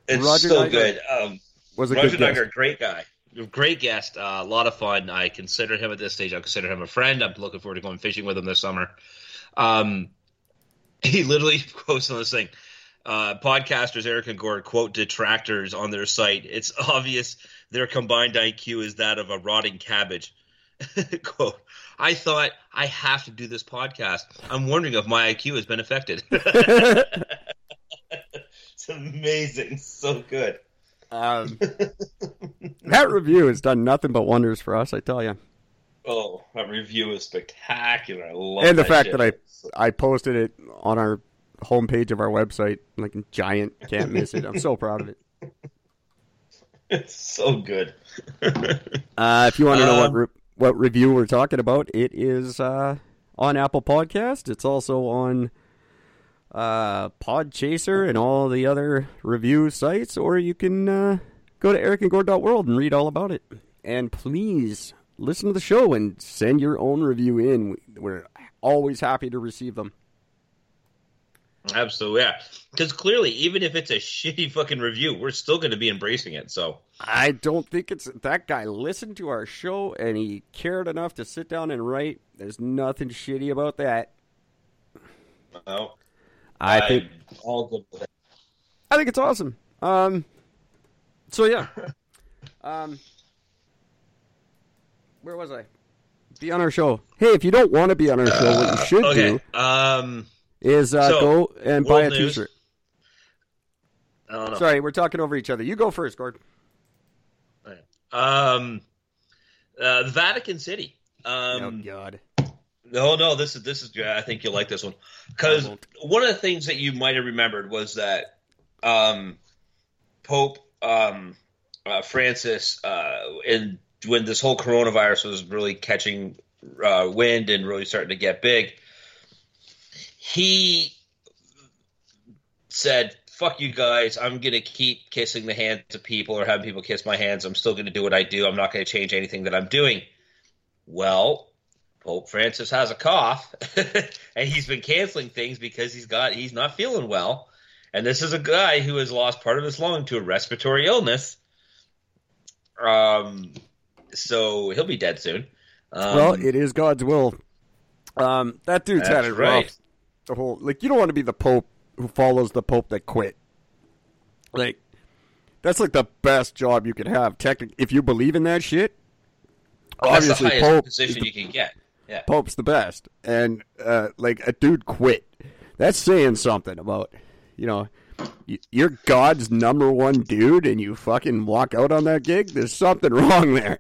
It's Roger so Nygard good. Um, was a Roger Nygard, great guy, great guest. Uh, a lot of fun. I consider him at this stage. I consider him a friend. I'm looking forward to going fishing with him this summer. Um, he literally [LAUGHS] posted on this thing. uh, podcasters Eric and Gord quote detractors on their site. It's obvious their combined IQ is that of a rotting cabbage. [LAUGHS] quote. I thought I have to do this podcast. I'm wondering if my IQ has been affected. [LAUGHS] it's amazing. So good. Um, [LAUGHS] that review has done nothing but wonders for us, I tell you. Oh, that review is spectacular. I love And the that fact shit. that I I posted it on our homepage of our website, like in giant, can't miss it. I'm so proud of it. [LAUGHS] It's so good. [LAUGHS] Uh, if you want to know what Um, re- what review we're talking about, it is uh, on Apple Podcast. It's also on uh, Podchaser and all the other review sites, or you can uh, go to ericandgord.world and Gord dot world and read all about it. And please listen to the show and send your own review in. We- We're always happy to receive them. Absolutely, yeah. Because clearly, even if it's a [LAUGHS] shitty fucking review, we're still going to be embracing it. So, I don't think it's that guy listened to our show and he cared enough to sit down and write. There's nothing shitty about that. no, I think I'm all good with it. I think it's awesome. Um, so yeah, [LAUGHS] um, where was I? Be on our show. Hey, if you don't want to be on our show, what you should Okay. do Um, is uh, So, go and buy a news. T-shirt. I don't know. Sorry, we're talking over each other. You go first, Gord. Um, uh, the Vatican City. oh Um, God. No, no, this is this is. I think you'll like this one because one of the things that you might have remembered was that um, Pope um, uh, Francis, uh, in when this whole coronavirus was really catching uh, wind and really starting to get big, he said, "Fuck you guys! I'm gonna keep kissing the hands of people or having people kiss my hands. I'm still gonna do what I do. I'm not gonna change anything that I'm doing." Well, Pope Francis has a cough, [LAUGHS] and he's been canceling things because he's got he's not feeling well. And this is a guy who has lost part of his lung to a respiratory illness. Um, so he'll be dead soon. Um, well, it is God's will. Um, that dude's had it right. rough. The whole like you don't want to be the Pope who follows the Pope that quit. Like that's like the best job you could have. Technically, if you believe in that shit, well, that's the obviously highest Pope position you can get. Yeah. Pope's the best, and uh, like a dude quit. That's saying something about you know you're God's number one dude, and you fucking walk out on that gig. There's something [LAUGHS] wrong there.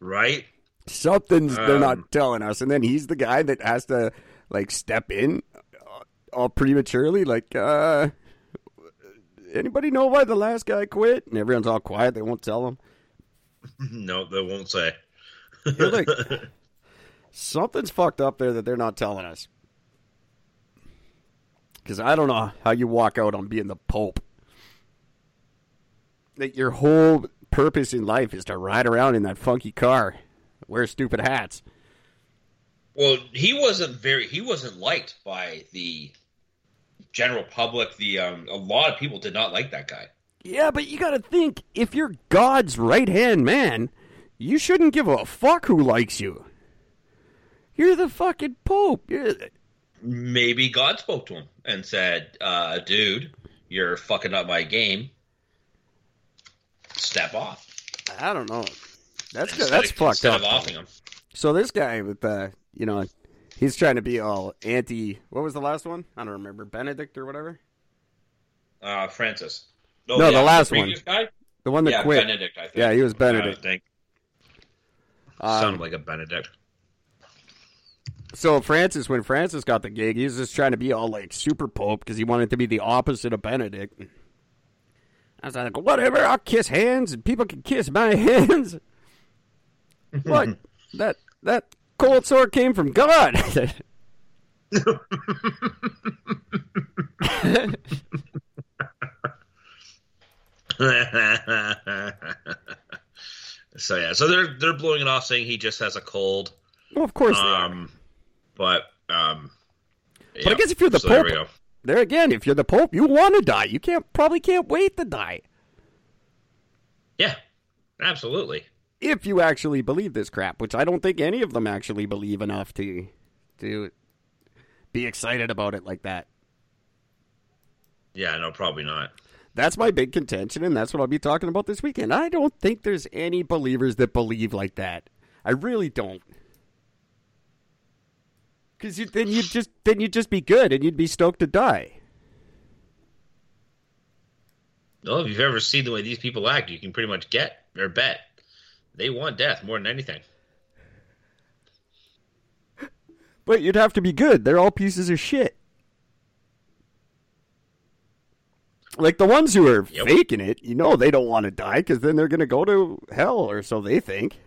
Right. Something's they're Um, not telling us, and then he's the guy that has to like step in uh, all prematurely. Like, uh, anybody know why the last guy quit? And everyone's all quiet. They won't tell him. [LAUGHS] no, they won't say. You're like, [LAUGHS] something's fucked up there that they're not telling us. Because I don't know how you walk out on being the Pope. That your whole purpose in life is to ride around in that funky car, wear stupid hats. Well, he wasn't very. He wasn't liked by the general public. The um, a lot of people did not like that guy. Yeah, but you gotta think if you're God's right hand man, you shouldn't give a fuck who likes you. You're the fucking Pope. You're the- Maybe God spoke to him and said, uh, "Dude, you're fucking up my game. Step off." I don't know. That's Instead that's of- fucked instead up. of offing him. So this guy with the, you know, he's trying to be all anti. What was the last one? I don't remember. Benedict or whatever. Uh, Francis. No, the last one. Guy? The one that yeah, quit. Benedict. I think. Yeah, he was Benedict. I think. Um, Sounded like a Benedict. So Francis, when Francis got the gig, he was just trying to be all like super pope because he wanted to be the opposite of Benedict. I was like, whatever, I'll kiss hands and people can kiss my [LAUGHS] hands. what? [LAUGHS] That that cold sore came from God. [LAUGHS] so yeah, so they're they're blowing it off, saying he just has a cold. well, of course. Um, but um, But I guess if you're the so Pope- go. There again, if you're the Pope, you want to die. You can't probably can't wait to die. Yeah, absolutely. If you actually believe this crap, which I don't think any of them actually believe enough to to be excited about it like that. Yeah, no, probably not. That's my big contention, and that's what I'll be talking about this weekend. I don't think there's any believers that believe like that. I really don't. Because you, then you'd just then you'd just be good, and you'd be stoked to die. No, if you've ever seen the way these people act, you can pretty much get or bet they want death more than anything. But you'd have to be good. They're all pieces of shit. Like the ones who are Yep. faking it, you know they don't want to die because then they're going to go to hell, or so they think.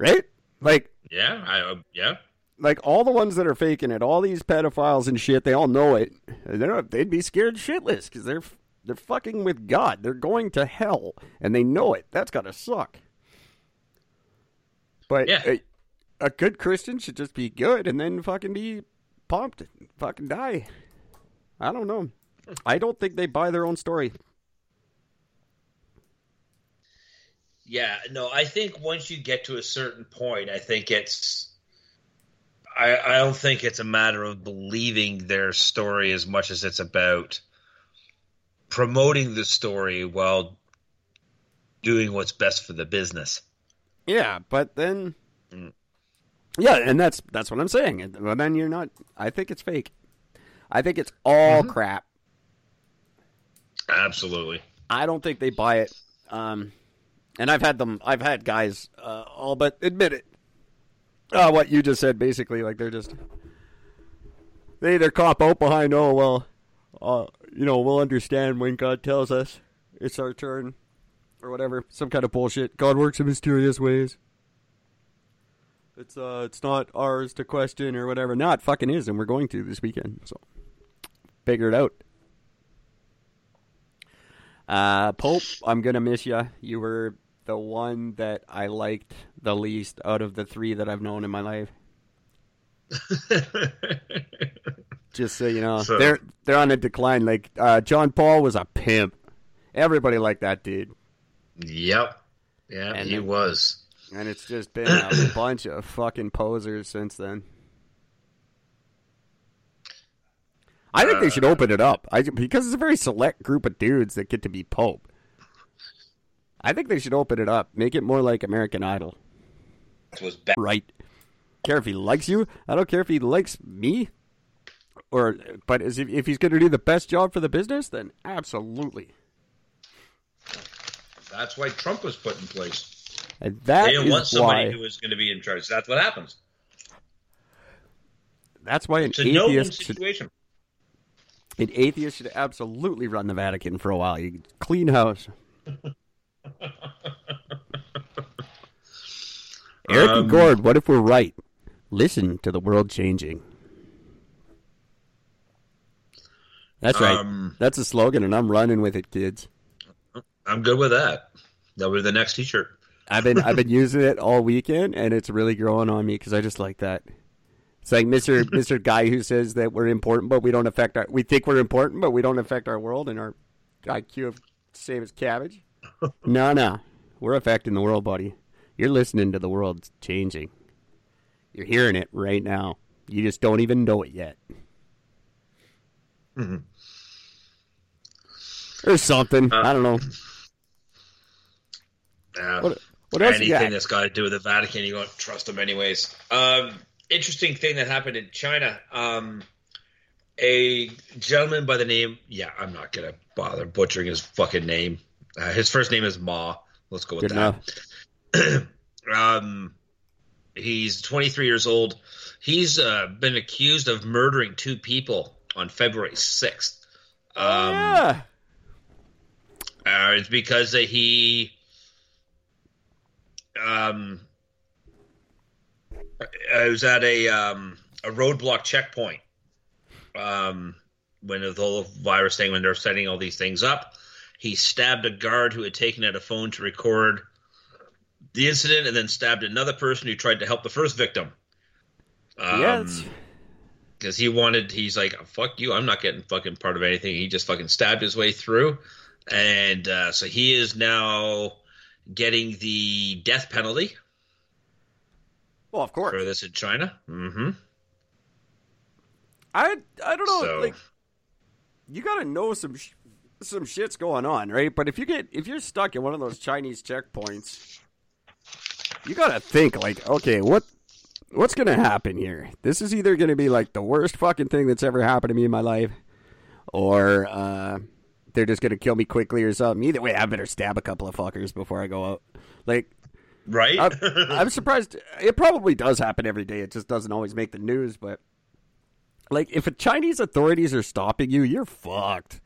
Right? Like, Yeah, I uh, yeah. like all the ones that are faking it, all these pedophiles and shit, they all know it. They're not, they'd be scared shitless because they're they're fucking with God. They're going to hell, and they know it. That's gotta suck. But Yeah. a, a good Christian should just be good and then fucking be pumped, and fucking die. I don't know. I don't think they buy their own story. Yeah, no, I think once you get to a certain point, I think it's. I, I don't think it's a matter of believing their story as much as it's about promoting the story while doing what's best for the business. Yeah, but then, Mm. yeah, and that's that's what I'm saying. Well, then you're not. I think it's fake. I think it's all Mm-hmm. crap. Absolutely. I don't think they buy it. Um, and I've had them. I've had guys uh, all but admit it. Uh, what you just said, basically, like they're just they either cop out behind. Oh well, uh, you know, we'll understand when God tells us it's our turn, or whatever. Some kind of bullshit. God works in mysterious ways. It's uh, it's not ours to question or whatever. Not fucking is, and we're going to this weekend. So figure it out. Uh, Pope, I'm gonna miss you. You were the one that I liked the least out of the three that I've known in my life. [LAUGHS] Just so you know, So- they're they're on a decline. Like uh, John Paul was a pimp. Everybody liked that dude, yep. Yeah, And he then- was. and it's just been a bunch of fucking posers since then. I think they uh, should open it up. I because it's a very select group of dudes that get to be Pope. I think they should open it up, make it more like American Idol. It was bad. right? Care if he likes you. I don't care if he likes me. Or, but as if, if he's going to do the best job for the business, then absolutely. That's why Trump was put in place. And that They is want somebody why. who was going to be in charge. That's what happens. That's why an It's a atheist situation. An atheist should absolutely run the Vatican for a while. You clean house. [LAUGHS] Eric Um, and Gord, what if we're right? Listen to the world changing. That's right. Um, That's a slogan, and I'm running with it, kids. I'm good with that. That'll be the next T-shirt. I've been I've been [LAUGHS] using it all weekend, and it's really growing on me because I just like that. It's like Mister [LAUGHS] Mister Guy who says that we're important, but we don't affect our. We think we're important, but we don't affect our world, and our IQ of same as cabbage. [LAUGHS] no, no, we're affecting the world, buddy. You're listening to the world changing. You're hearing it right now. You just don't even know it yet. Mhm. Or something. Uh, I don't know. Yeah. What, what else Anything that's got to do with the Vatican, you don't trust them anyways. Um, interesting thing that happened in China. Um, a gentleman by the name, yeah, I'm not gonna bother butchering his fucking name. Uh, his first name is Ma. Let's go with Good that. [CLEARS THROAT] um, he's 23 years old. He's uh, been accused of murdering two people on February 6th. Um, yeah. uh, it's because he um I was at a um a roadblock checkpoint um when the whole virus thing when they're setting all these things up. He stabbed a guard who had taken out a phone to record the incident and then stabbed another person who tried to help the first victim. Um, it's- because he wanted he's like fuck you i'm not getting fucking part of anything. He just fucking stabbed his way through. And uh, so he is now getting the death penalty Well, of course. for this in china mm-hmm I I don't know. So- Like, you gotta know some sh- some shit's going on, right? But if you get if you're stuck in one of those Chinese checkpoints, you gotta think like, okay, what what's gonna happen here? This is either gonna be like the worst fucking thing that's ever happened to me in my life, or uh, they're just gonna kill me quickly or something. Either way, I better stab a couple of fuckers before I go out. Like, Right? I'm, [LAUGHS] I'm surprised. It probably does happen every day. It just doesn't always make the news. But like, if the Chinese authorities are stopping you, you're fucked.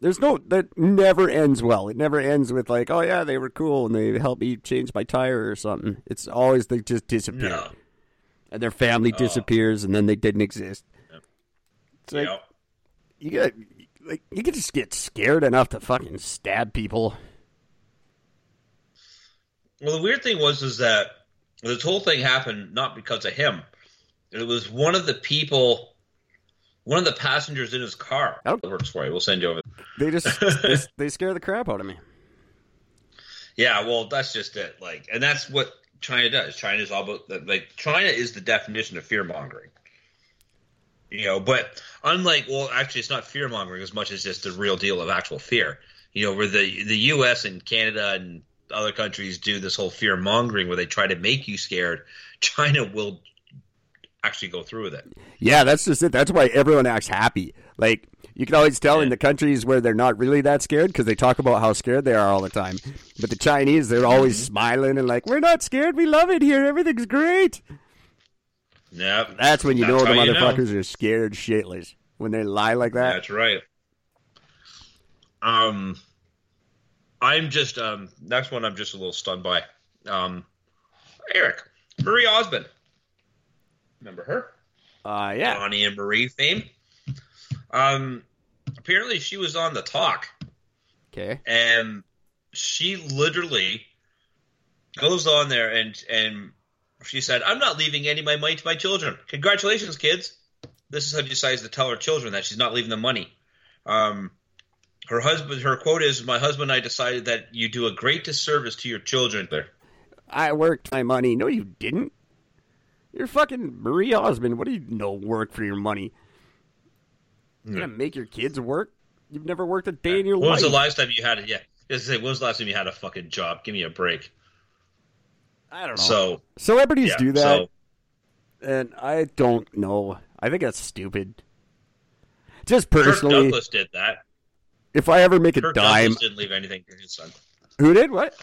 There's no that never ends well. It never ends with like, oh yeah, they were cool and they helped me change my tire or something. It's always they just disappear no. and their family oh. disappears and then they didn't exist. It's like Yep. you get like you can just get scared enough to fucking stab people. Well, the weird thing was is that this whole thing happened not because of him. It was one of the people, one of the passengers in his car. Oh. That works for you. We'll send you over. They just [LAUGHS] they, they scare the crap out of me. Yeah, well, that's just it. Like, and that's what China does. China is all about like China is the definition of fear mongering. You know, but unlike well, actually, it's not fear mongering as much as just the real deal of actual fear. You know, where the the U.S. and Canada and other countries do this whole fear mongering where they try to make you scared. [LAUGHS] China will actually go through with it. Yeah, that's just it. That's why everyone acts happy. Like you can always tell in the countries where they're not really that scared because they talk about how scared they are all the time. But the Chinese, they're always smiling and like, "We're not scared. We love it here. Everything's great." Yeah, That's when you know the you know. motherfuckers are scared shitless when they lie like that. That's right. Um, I'm just um next one. I'm just a little stunned by. Um, Eric Marie Osmond. Remember her? Uh, yeah. Donny and Marie fame. Um, apparently she was on the talk, Okay. and she literally goes on there and and she said, "I'm not leaving any of my money to my children. Congratulations, kids." This is how she decides to tell her children that she's not leaving the money. Um, her husband, her quote is, "My husband and I decided that you do a great disservice to your children." There, I worked my money. No, you didn't. You're fucking Marie Osmond. What do you know? Work for your money. You're gonna make your kids work. You've never worked a day in your when life. was the last time you had it? Yeah, just say, when was the last time you had a fucking job? Give me a break. I don't know. So Celebrities yeah, do that, So, and I don't know. I think that's stupid. Just Kirk personally, Douglas did that. If I ever make a Kirk dime, Douglas didn't leave anything to his son. who did what?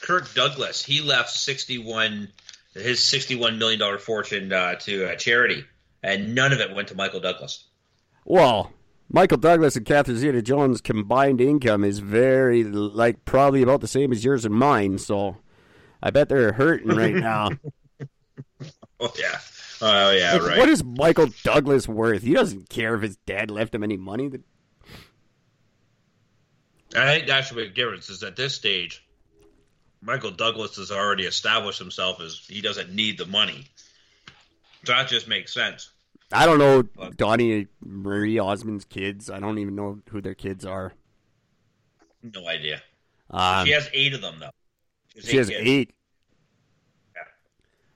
Kirk Douglas, he left sixty-one, his sixty-one million dollar fortune uh, to a charity, and none of it went to Michael Douglas. Well, Michael Douglas and Catherine Zeta-Jones' combined income is very, like, probably about the same as yours and mine. So, I bet they're hurting right [LAUGHS] now. Oh yeah, oh yeah, Like, right. What is Michael Douglas worth? He doesn't care if his dad left him any money. That- I think that's what difference is at this stage. Michael Douglas has already established himself as he doesn't need the money. So that just makes sense. I don't know Donny Marie Osmond's kids. I don't even know who their kids are. No idea. Um, she has eight of them though. she has kids. eight. Yeah.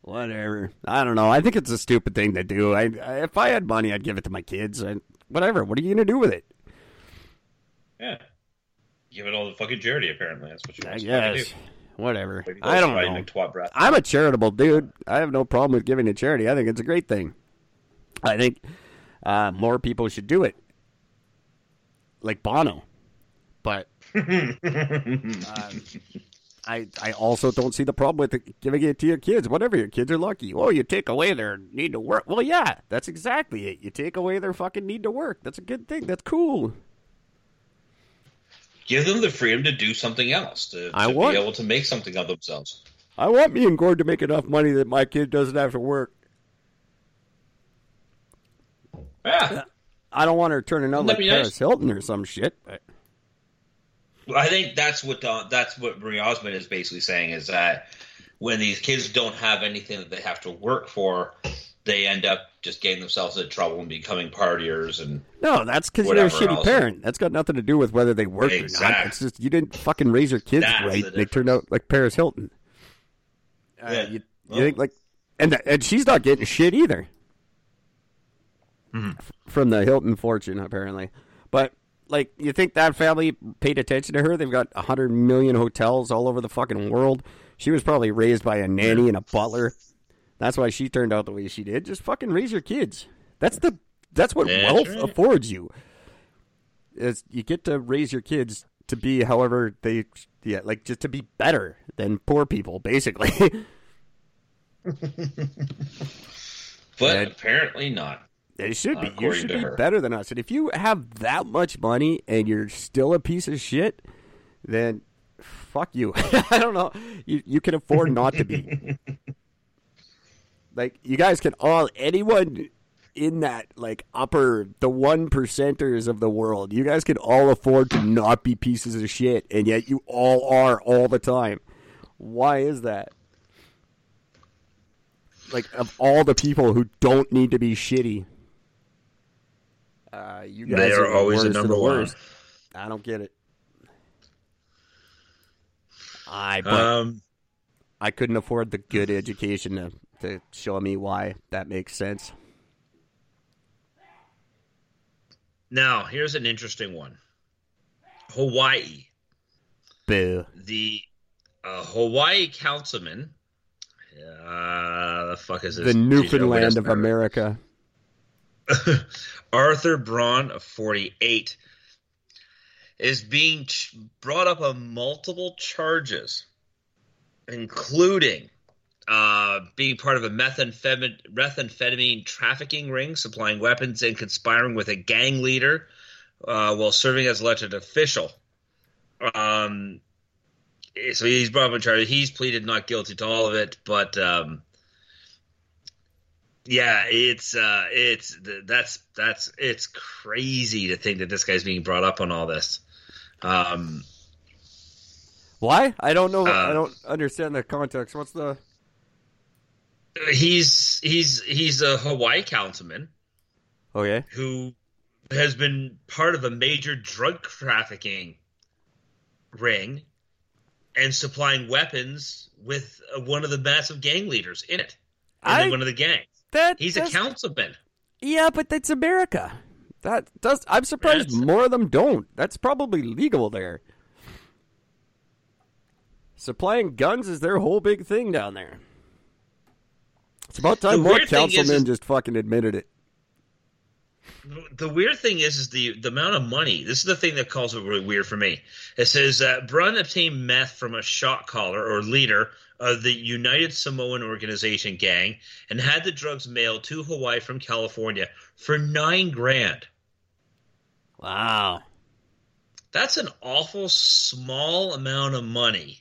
Whatever. I don't know. I think it's a stupid thing to do. I, I if I had money, I'd give it to my kids. I, whatever. What are you gonna do with it? Yeah. Give it all to fucking charity. Apparently, that's what you. I wants to guess. Whatever. do. I don't know. twat brat. I'm a charitable dude. I have no problem with giving to charity. I think it's a great thing. I think uh, more people should do it, like Bono. But [LAUGHS] um, I I also don't see the problem with giving it to your kids. Whatever, your kids are lucky. Oh, you take away their need to work. Well, yeah, that's exactly it. You take away their fucking need to work. That's a good thing. That's cool. Give them the freedom to do something else, to, to want- be able to make something of themselves. I want me and Gord to make enough money that my kid doesn't have to work. Yeah. I don't want her turning out like Paris nice? Hilton or some shit. But I think that's what uh, that's what Marie Osmond is basically saying is that when these kids don't have anything that they have to work for, they end up just getting themselves into trouble and becoming partiers and no, that's because you're a shitty else. parent. That's got nothing to do with whether they work or not. It's just you didn't fucking raise your kids That's right. the They turned out like Paris Hilton. Uh, Yeah. You, you Well- think like, and and she's not getting shit either. f- from the Hilton fortune, apparently. But like, you think that family paid attention to her? They've got a hundred million hotels all over the fucking world. She was probably raised by a nanny and a butler. That's why she turned out the way she did. Just fucking raise your kids. That's the that's what That's wealth right. affords you. Is you get to raise your kids to be however they yeah like just to be better than poor people basically. [LAUGHS] But And- apparently not. It should be. You should be her. better than us. And if you have that much money and you're still a piece of shit, then fuck you. [LAUGHS] I don't know. You you can afford not to be. [LAUGHS] like you guys can all anyone in that like upper the one percenters of the world, you guys can all afford to not be pieces of shit, and yet you all are all the time. Why is that? Like of all the people who don't need to be shitty, uh, you guys They are the always the number one. I don't get it. I but Um, I couldn't afford the good education to to show me why that makes sense. now here's an interesting one. Hawaii. Boo. The uh, Hawaii councilman. Uh, the fuck is this? The Newfoundland of? America. [LAUGHS] Arthur Brun of 48 is being ch- brought up on multiple charges, including uh, being part of a methamphetamine, methamphetamine trafficking ring, supplying weapons, and conspiring with a gang leader uh, while serving as elected official. Um, so he's brought up on charges. He's pleaded not guilty to all of it, but um, yeah, it's uh, it's that's that's it's crazy to think that this guy's being brought up on all this. Um, Why? I don't know. I Uh, don't understand the context. What's the? He's he's he's a Hawaii councilman Okay. who has been part of a major drug trafficking ring and supplying weapons with uh, one of the massive gang leaders in it. I- one of the gangs. That He's a councilman. Yeah, but that's America. That does. I'm surprised more of them don't. That's probably legal there. Supplying guns is their whole big thing down there. It's about time The more weird councilmen is- just fucking admitted it. The weird thing is, is the the amount of money. This is the thing that calls it really weird for me. It says uh, Brun obtained meth from a shot caller or leader of the United Samoan Organization gang and had the drugs mailed to Hawaii from California for nine grand. Wow. That's an awful small amount of money.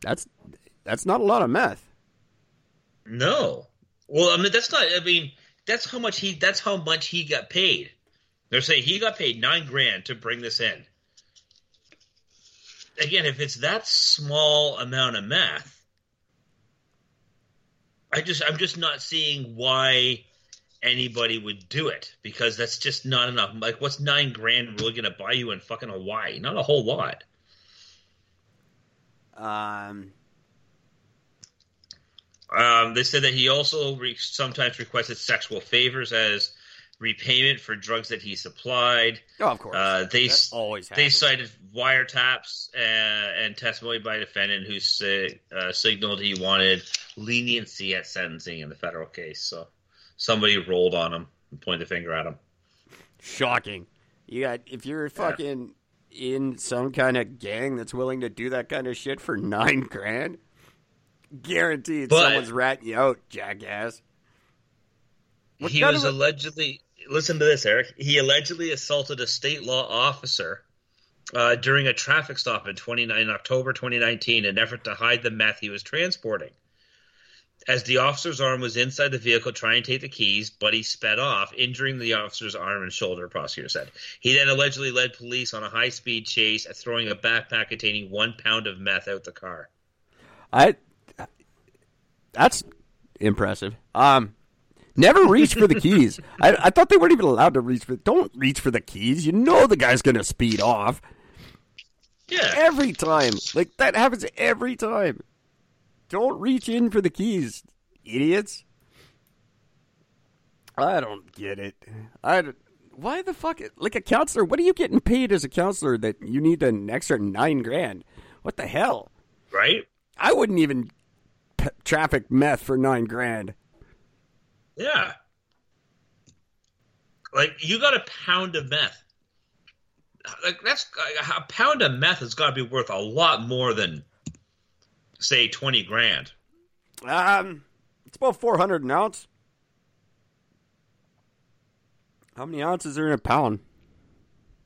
That's that's not a lot of meth. No. Well, I mean that's not. I mean that's how much he. That's how much he got paid. They're saying he got paid nine grand to bring this in. Again, if it's that small amount of meth, I just I'm just not seeing why anybody would do it because that's just not enough. Like, what's nine grand really going to buy you in fucking Hawaii? Not a whole lot. Um. Um, they said that he also re- sometimes requested sexual favors as repayment for drugs that he supplied. Oh, of course. Uh, they That always they happens. cited wiretaps uh, and testimony by a defendant who uh, signaled he wanted leniency at sentencing in the federal case. So somebody rolled on him and pointed the finger at him. Shocking. You got if you're fucking in some kind of gang that's willing to do that kind of shit for nine grand, guaranteed But- someone's ratting you out, jackass. What he was of allegedly listen to this, Eric. He allegedly assaulted a state law officer uh, during a traffic stop in 29 in October 2019 in an effort to hide the meth he was transporting. As the officer's arm was inside the vehicle trying to take the keys, Buddy sped off, injuring the officer's arm and shoulder, prosecutor said. He then allegedly led police on a high speed chase, throwing a backpack containing one pound of meth out the car. I. That's impressive. Um, never reach for the keys. I, I thought they weren't even allowed to reach for. Don't reach for the keys. You know the guy's gonna speed off Yeah. every time. Like that happens every time. Don't reach in for the keys, idiots. I don't get it. I don't- why the fuck? Like a counselor, what are you getting paid as a counselor that you need an extra nine grand? What the hell? Right? I wouldn't even p- traffic meth for nine grand. Yeah. Like you got a pound of meth. Like that's a pound of meth has got to be worth a lot more than say twenty grand. Um, it's about four hundred an ounce. How many ounces are in a pound?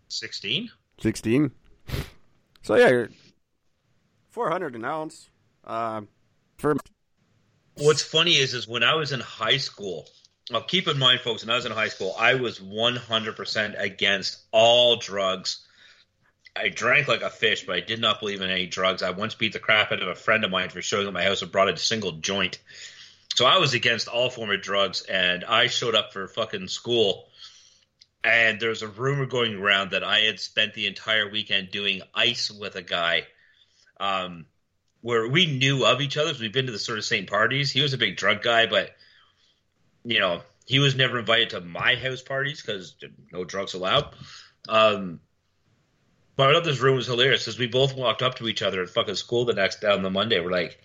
Sixteen. Sixteen. So yeah, four hundred an ounce. Um, for What's funny is, is when I was in high school. Well, keep in mind, folks, when I was in high school, I was one hundred percent against all drugs. I drank like a fish, but I did not believe in any drugs. I once beat the crap out of a friend of mine for showing up my house and brought a single joint. So I was against all form of drugs, and I showed up for fucking school. And there's a rumor going around that I had spent the entire weekend doing ice with a guy. Um, where we knew of each other. So we've been to the sort of same parties. He was a big drug guy, but you know he was never invited to my house parties because no drugs allowed. Um, but I thought this room was hilarious because we both walked up to each other at fucking school the next day on the Monday. We're like,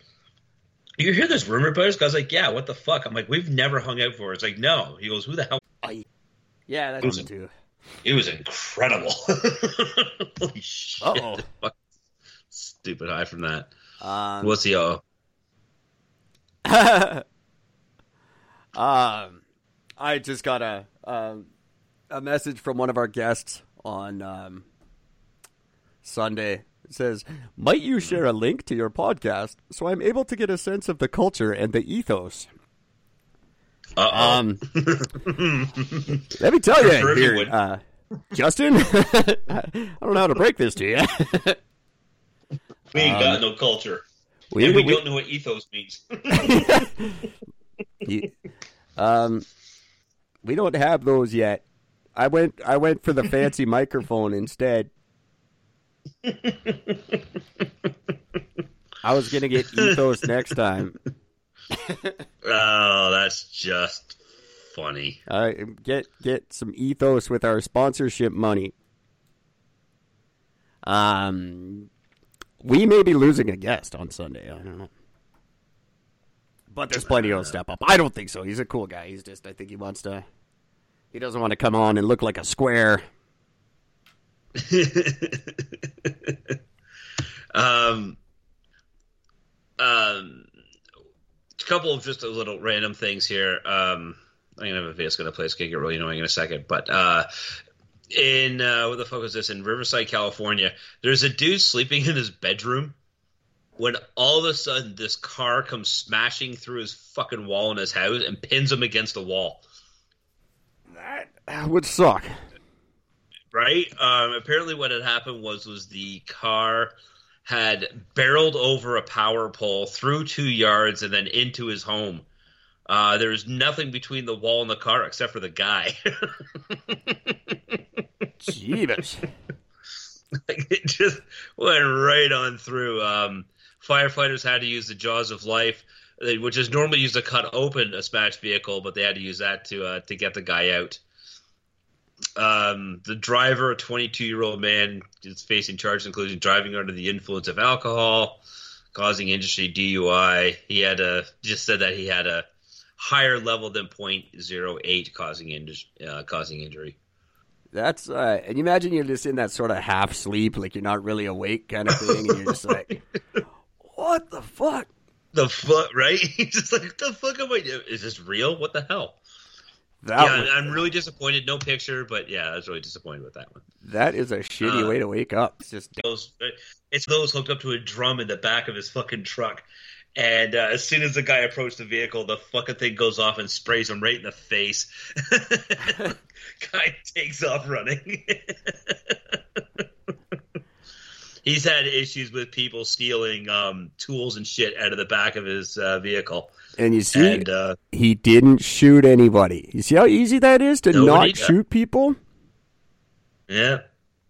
"You hear this rumor about us?" I was like, "Yeah, what the fuck?" I'm like, "We've never hung out before." It's like, "No." He goes, "Who the hell?" yeah, that's Listen. too. It was incredible. [LAUGHS] Holy shit! Uh-oh. Stupid high from that. Um, What's the uh? [LAUGHS] um, I just got a um, a message from one of our guests on um, Sunday. It says, "Might you share a link to your podcast so I'm able to get a sense of the culture and the ethos?" Uh Um, [LAUGHS] let me tell you Prefer if you here, uh, Justin. [LAUGHS] I don't know how to break this to you. We ain't Um, got no culture. we, and we, we- don't know what ethos means. [LAUGHS] You- um, we don't have those yet. I went. I went for the fancy [LAUGHS] microphone instead. [LAUGHS] I was gonna get ethos next time. oh, that's just funny. Uh, get get some ethos with our sponsorship money. Um, we may be losing a guest on Sunday. I don't know, but there's plenty who'll step up. I don't think so. He's a cool guy. He's just. I think he wants to. He doesn't want to come on and look like a square. [LAUGHS] um, um, a couple of just a little random things here. Um, I'm gonna have a video gonna play. It's gonna get really annoying in a second, but uh, in uh, what the fuck was this? In Riverside, California, there's a dude sleeping in his bedroom. When all of a sudden this car comes smashing through his fucking wall in his house and pins him against the wall. That would suck. right? Um, apparently, what had happened was was the car had barreled over a power pole through two yards and then into his home. Uh, there was nothing between the wall and the car except for the guy. [LAUGHS] Jeebus. [LAUGHS] like it just went right on through. Um, firefighters had to use the jaws of life, which is normally used to cut open a smashed vehicle, but they had to use that to uh, to get the guy out. Um, the driver, a 22 year old man, is facing charges including driving under the influence of alcohol, causing industry DUI. He had a just said that he had a higher level than .08 causing indus- uh, causing injury. That's uh, and you imagine you're just in that sort of half sleep, like you're not really awake kind of thing, and you're just like, [LAUGHS] "What the fuck?" The fuck, right? [LAUGHS] He's just like, the fuck am I doing? Is this real? What the hell? That yeah, I'm really disappointed. No picture, but yeah, I was really disappointed with that one. that is a shitty Uh, way to wake up. It's just Those, it's those hooked up to a drum in the back of his fucking truck, and uh, as soon as the guy approached the vehicle, the fucking thing goes off and sprays him right in the face. [LAUGHS] [LAUGHS] guy takes off running. [LAUGHS] He's had issues with people stealing um, tools and shit out of the back of his uh, vehicle, and you see, and uh, he didn't shoot anybody. You see how easy that is to not shoot people. Yeah,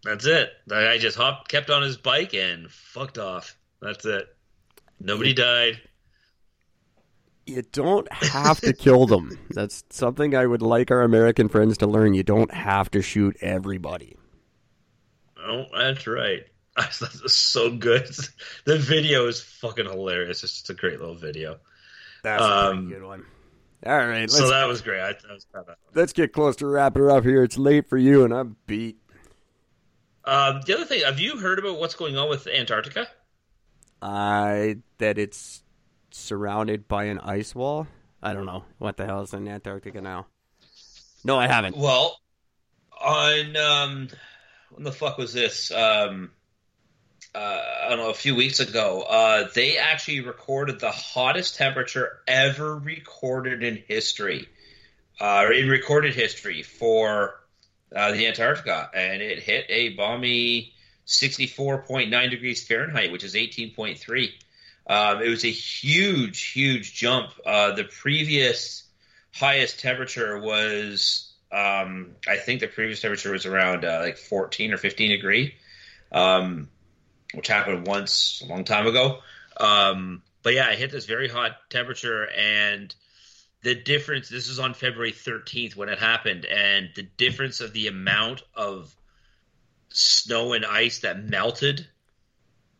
that's it. The guy just hopped, kept on his bike, and fucked off. That's it. Nobody died. You don't have to kill them. That's something I would like our American friends to learn. You don't have to shoot everybody. Oh, that's right. [LAUGHS] That's so good. [LAUGHS] The video is fucking hilarious. It's just a great little video. That's Um, a good one. All right, So that was great. I, that was kind of let's get close to wrapping her up here. It's late for you, and I'm beat. Um, the other thing, have you heard about what's going on with Antarctica? I that it's surrounded by an ice wall. I don't know what the hell is in Antarctica now. No, I haven't. Well, on um, when the fuck was this? Um, uh, I don't know. A few weeks ago, uh, they actually recorded the hottest temperature ever recorded in history, uh, in recorded history for uh, the Antarctica, and it hit a balmy sixty-four point nine degrees Fahrenheit, which is eighteen point three. Um, it was a huge, huge jump. Uh, the previous highest temperature was, um, I think the previous temperature was around uh, like 14 or 15 degree, um, which happened once a long time ago. Um, but yeah, I hit this very hot temperature, and the difference. This is on February 13th when it happened, and the difference of the amount of snow and ice that melted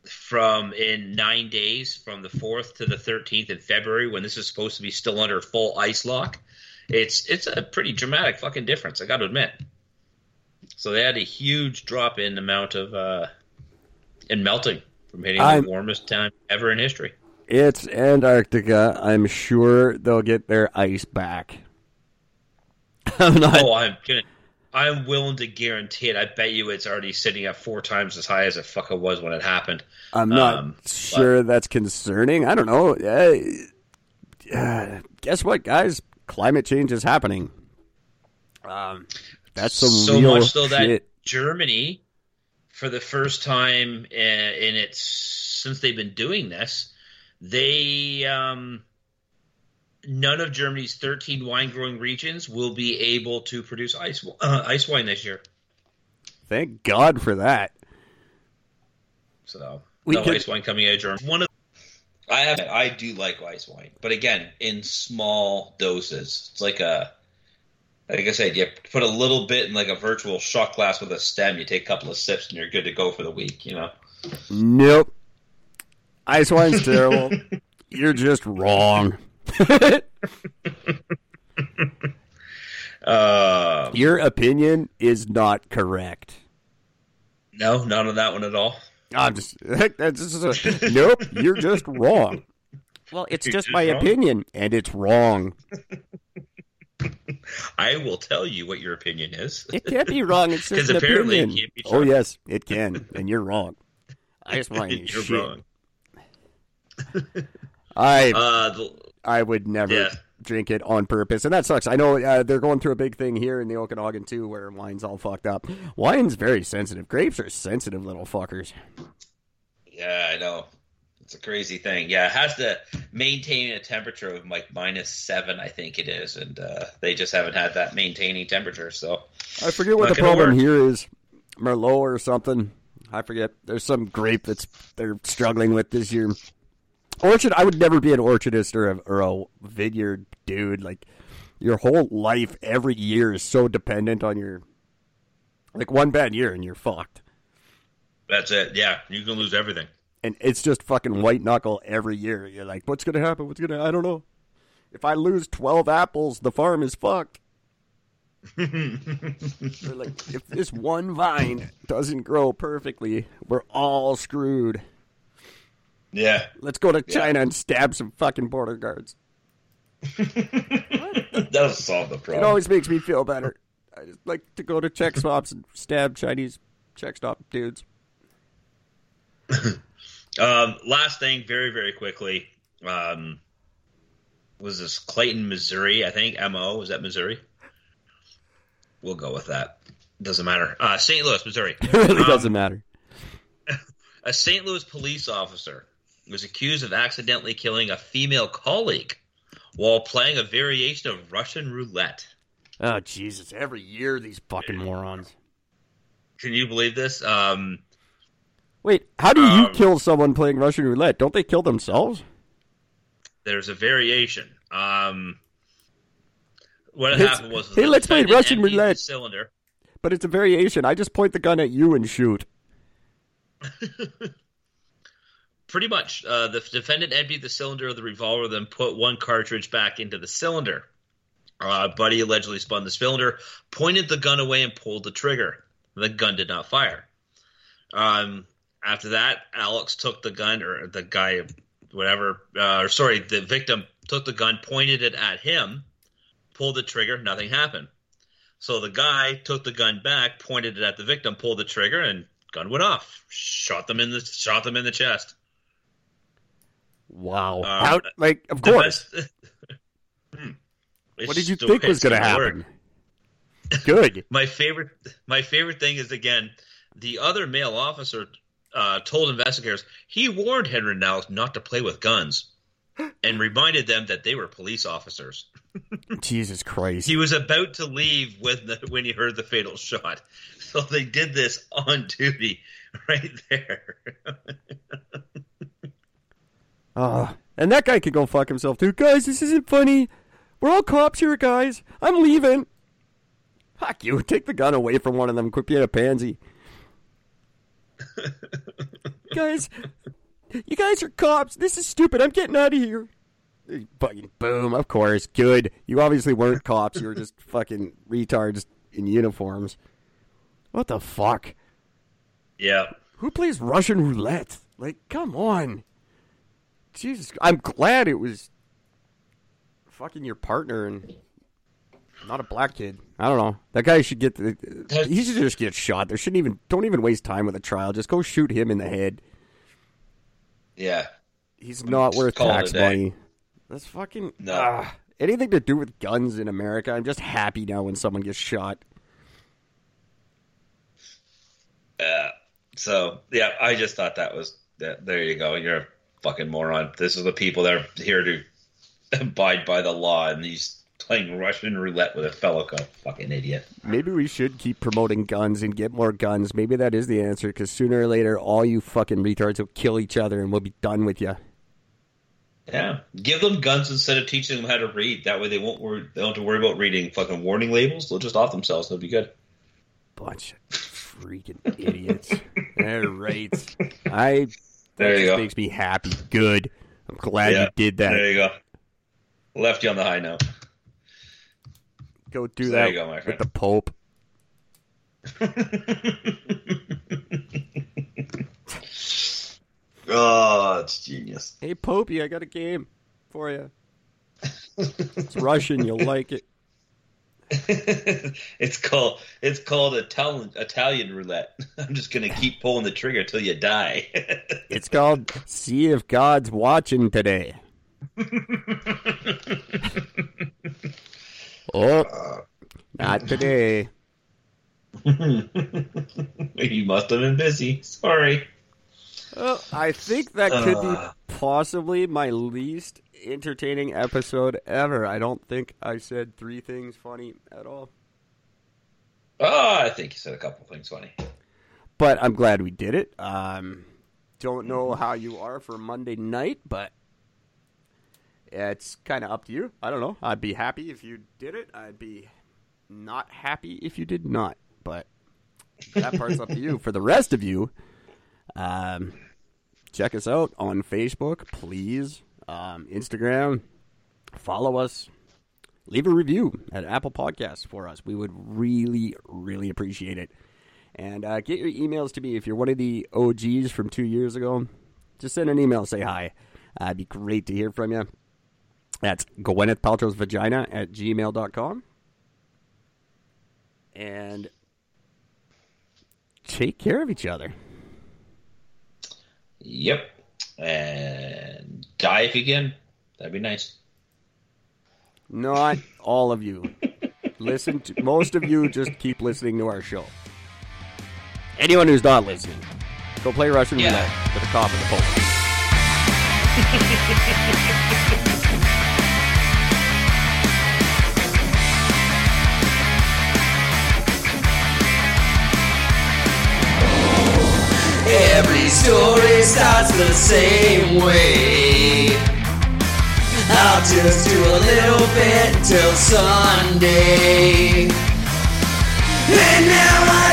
from in nine days from the 4th to the 13th in February when this is supposed to be still under full ice lock. It's it's a pretty dramatic fucking difference, I got to admit. So they had a huge drop in amount of uh in melting from hitting I'm- the warmest time ever in history. It's Antarctica. I'm sure they'll get their ice back. [LAUGHS] I'm not. Oh, I'm gonna I'm willing to guarantee it. I bet you it's already sitting at four times as high as it fucking was when it happened. I'm not um, sure that's concerning. I don't know. Uh, uh, guess what, guys? Climate change is happening. Um, that's some so real much so that. Germany, for the first time in, in its since they've been doing this, they um, none of Germany's 13 wine growing regions will be able to produce ice uh, ice wine this year. Thank God for that. So We no could- ice wine coming out of Germany. One of I have I do like ice wine, but again in small doses. It's like a like I said, you put a little bit in like a virtual shot glass with a stem. You take a couple of sips and you're good to go for the week. You know. Nope. Ice wine's [LAUGHS] terrible. You're just wrong. Uh, Your opinion is not correct. no, not on that one at all. I'm just [LAUGHS] that's just a, nope. You're just wrong. Well, it's You're just just my wrong. opinion, and it's wrong. [LAUGHS] I will tell you what your opinion is. It can't be wrong. It's [LAUGHS] just 'Cause an apparently it opinion. can't be oh yes, it can, and you're wrong. Ice wine is You're shit. wrong. I Uh, the, I would never Yeah. drink it on purpose, and that sucks. I know uh, they're going through a big thing here in the Okanagan too, where wine's all fucked up. Wine's very sensitive. Grapes are sensitive little fuckers. yeah, I know. It's a crazy thing. Yeah, it has to maintain a temperature of like minus seven, I think it is, and uh, they just haven't had that maintaining temperature. So I forget what the problem work. here is. Merlot or something. I forget. There's some grape that's they're struggling with this year. Orchard. I would never be an orchardist or a, or a vineyard dude. Like your whole life, every year is so dependent on your. Like one bad year and you're fucked. that's it. Yeah, you can lose everything. And it's just fucking white knuckle every year. You're like, what's gonna happen? What's gonna? I don't know. If I lose twelve apples, the farm is fucked. [LAUGHS] Like, if this one vine doesn't grow perfectly, we're all screwed. Yeah, Let's go to China and stab some fucking border guards. [LAUGHS] that'll solve the problem. It always makes me feel better. I just like to go to check stops and stab Chinese check stop dudes. [LAUGHS] Um, last thing, very very quickly, um, was this Clayton, Missouri? I think Mo was that Missouri. We'll go with that. Doesn't matter. Uh, St. Louis, Missouri. [LAUGHS] It really Um, doesn't matter. A St. Louis police officer was accused of accidentally killing a female colleague while playing a variation of Russian roulette. Oh Jesus! Every year these fucking morons. Can you believe this? Um, Wait, how do you Um, kill someone playing Russian roulette? Don't they kill themselves? there's a variation. Um, what It's- happened was hey, let's play Russian roulette. cylinder. But it's a variation. I just point the gun at you and shoot. [LAUGHS] Pretty much, uh, the defendant emptied the cylinder of the revolver, then put one cartridge back into the cylinder. Uh, Buddy allegedly spun the cylinder, pointed the gun away, and pulled the trigger. The gun did not fire. Um, after that, Alex took the gun, or the guy, whatever, uh, or sorry, the victim took the gun, pointed it at him, pulled the trigger, nothing happened. So the guy took the gun back, pointed it at the victim, pulled the trigger, and gun went off. Shot them in the shot them in the chest. Wow. Um, How, like, of course. best- [LAUGHS] Hmm. What did you think was going to gonna work. happen? Good. [LAUGHS] My favorite, my favorite thing is again, the other male officer uh, told investigators he warned Henry and Alex not to play with guns, [GASPS] and reminded them that they were police officers. [LAUGHS] Jesus Christ. He was about to leave when the, when he heard the fatal shot, so they did this on duty right there. Oh, and that guy could go fuck himself too. Guys, this isn't funny. We're all cops here, guys. I'm leaving. Fuck you. [LAUGHS] Take the gun away from one of them. Quit being a pansy. [LAUGHS] guys, you guys are cops. This is stupid. I'm getting out of here. Fucking boom. Of course. Good. You obviously weren't cops. You were just [LAUGHS] fucking retards in uniforms. What the fuck? yeah, Who plays Russian roulette? Like, come on. Jesus, I'm glad it was fucking your partner and not a black kid. I don't know. That guy should get the. He should just get shot. There shouldn't even. Don't even waste time with a trial. Just go shoot him in the head. yeah. He's not worth tax money. That's fucking. No. ah. anything to do with guns in America, I'm just happy now when someone gets shot. Uh, so yeah, I just thought that was that. There you go. You're fucking moron. This is the people that are here to [LAUGHS] abide by the law, and he's playing Russian roulette with a fellow cop. Fucking idiot. Maybe we should keep promoting guns and get more guns. Maybe that is the answer because sooner or later, all you fucking retards will kill each other and we'll be done with you. Yeah, give them guns instead of teaching them how to read. That way, they won't worry. They don't have to worry about reading fucking warning labels. They'll just off themselves. They'll be good. Bunch of freaking idiots. [LAUGHS] All right. I. That There you just go. makes me happy. Good. I'm glad Yeah, you did that. There you go. Left you on the high note. Go do So that there you go, my with friend. the Pope. [LAUGHS] oh, it's genius. Hey, Popey, I got a game for you. It's Russian. You'll like it. [LAUGHS] it's called it's called Italian Italian roulette. [LAUGHS] I'm just gonna keep pulling the trigger till you die. [LAUGHS] It's called See If God's Watching Today. oh, not today. you must have been busy. Sorry. Well, I think that could be Uh. possibly my least entertaining episode ever. I don't think I said three things funny at all. Oh, I think you said a couple things funny. But I'm glad we did it. Um, don't know how you are for Monday night, but it's kind of up to you. I don't know. I'd be happy if you did it. I'd be not happy if you did not. But that part's up to you. For the rest of you, um, check us out on Facebook, please. Um, Instagram, follow us. Leave a review at Apple Podcasts for us. We would really, really appreciate it. And uh, get your emails to me if you're one of the OGs from two years ago. Just send an email, say hi. Uh, it'd be great to hear from you. That's Gwyneth Paltrow's vagina at gmail.com. And take care of each other. Yep. And die if you can. That'd be nice. Not all of you. Listen to most of you just keep listening to our show. Anyone who's not listening, go play Russian Yeah. roulette with a cop in the phone. Story starts the same way. I'll just do a little bit till Sunday. And now I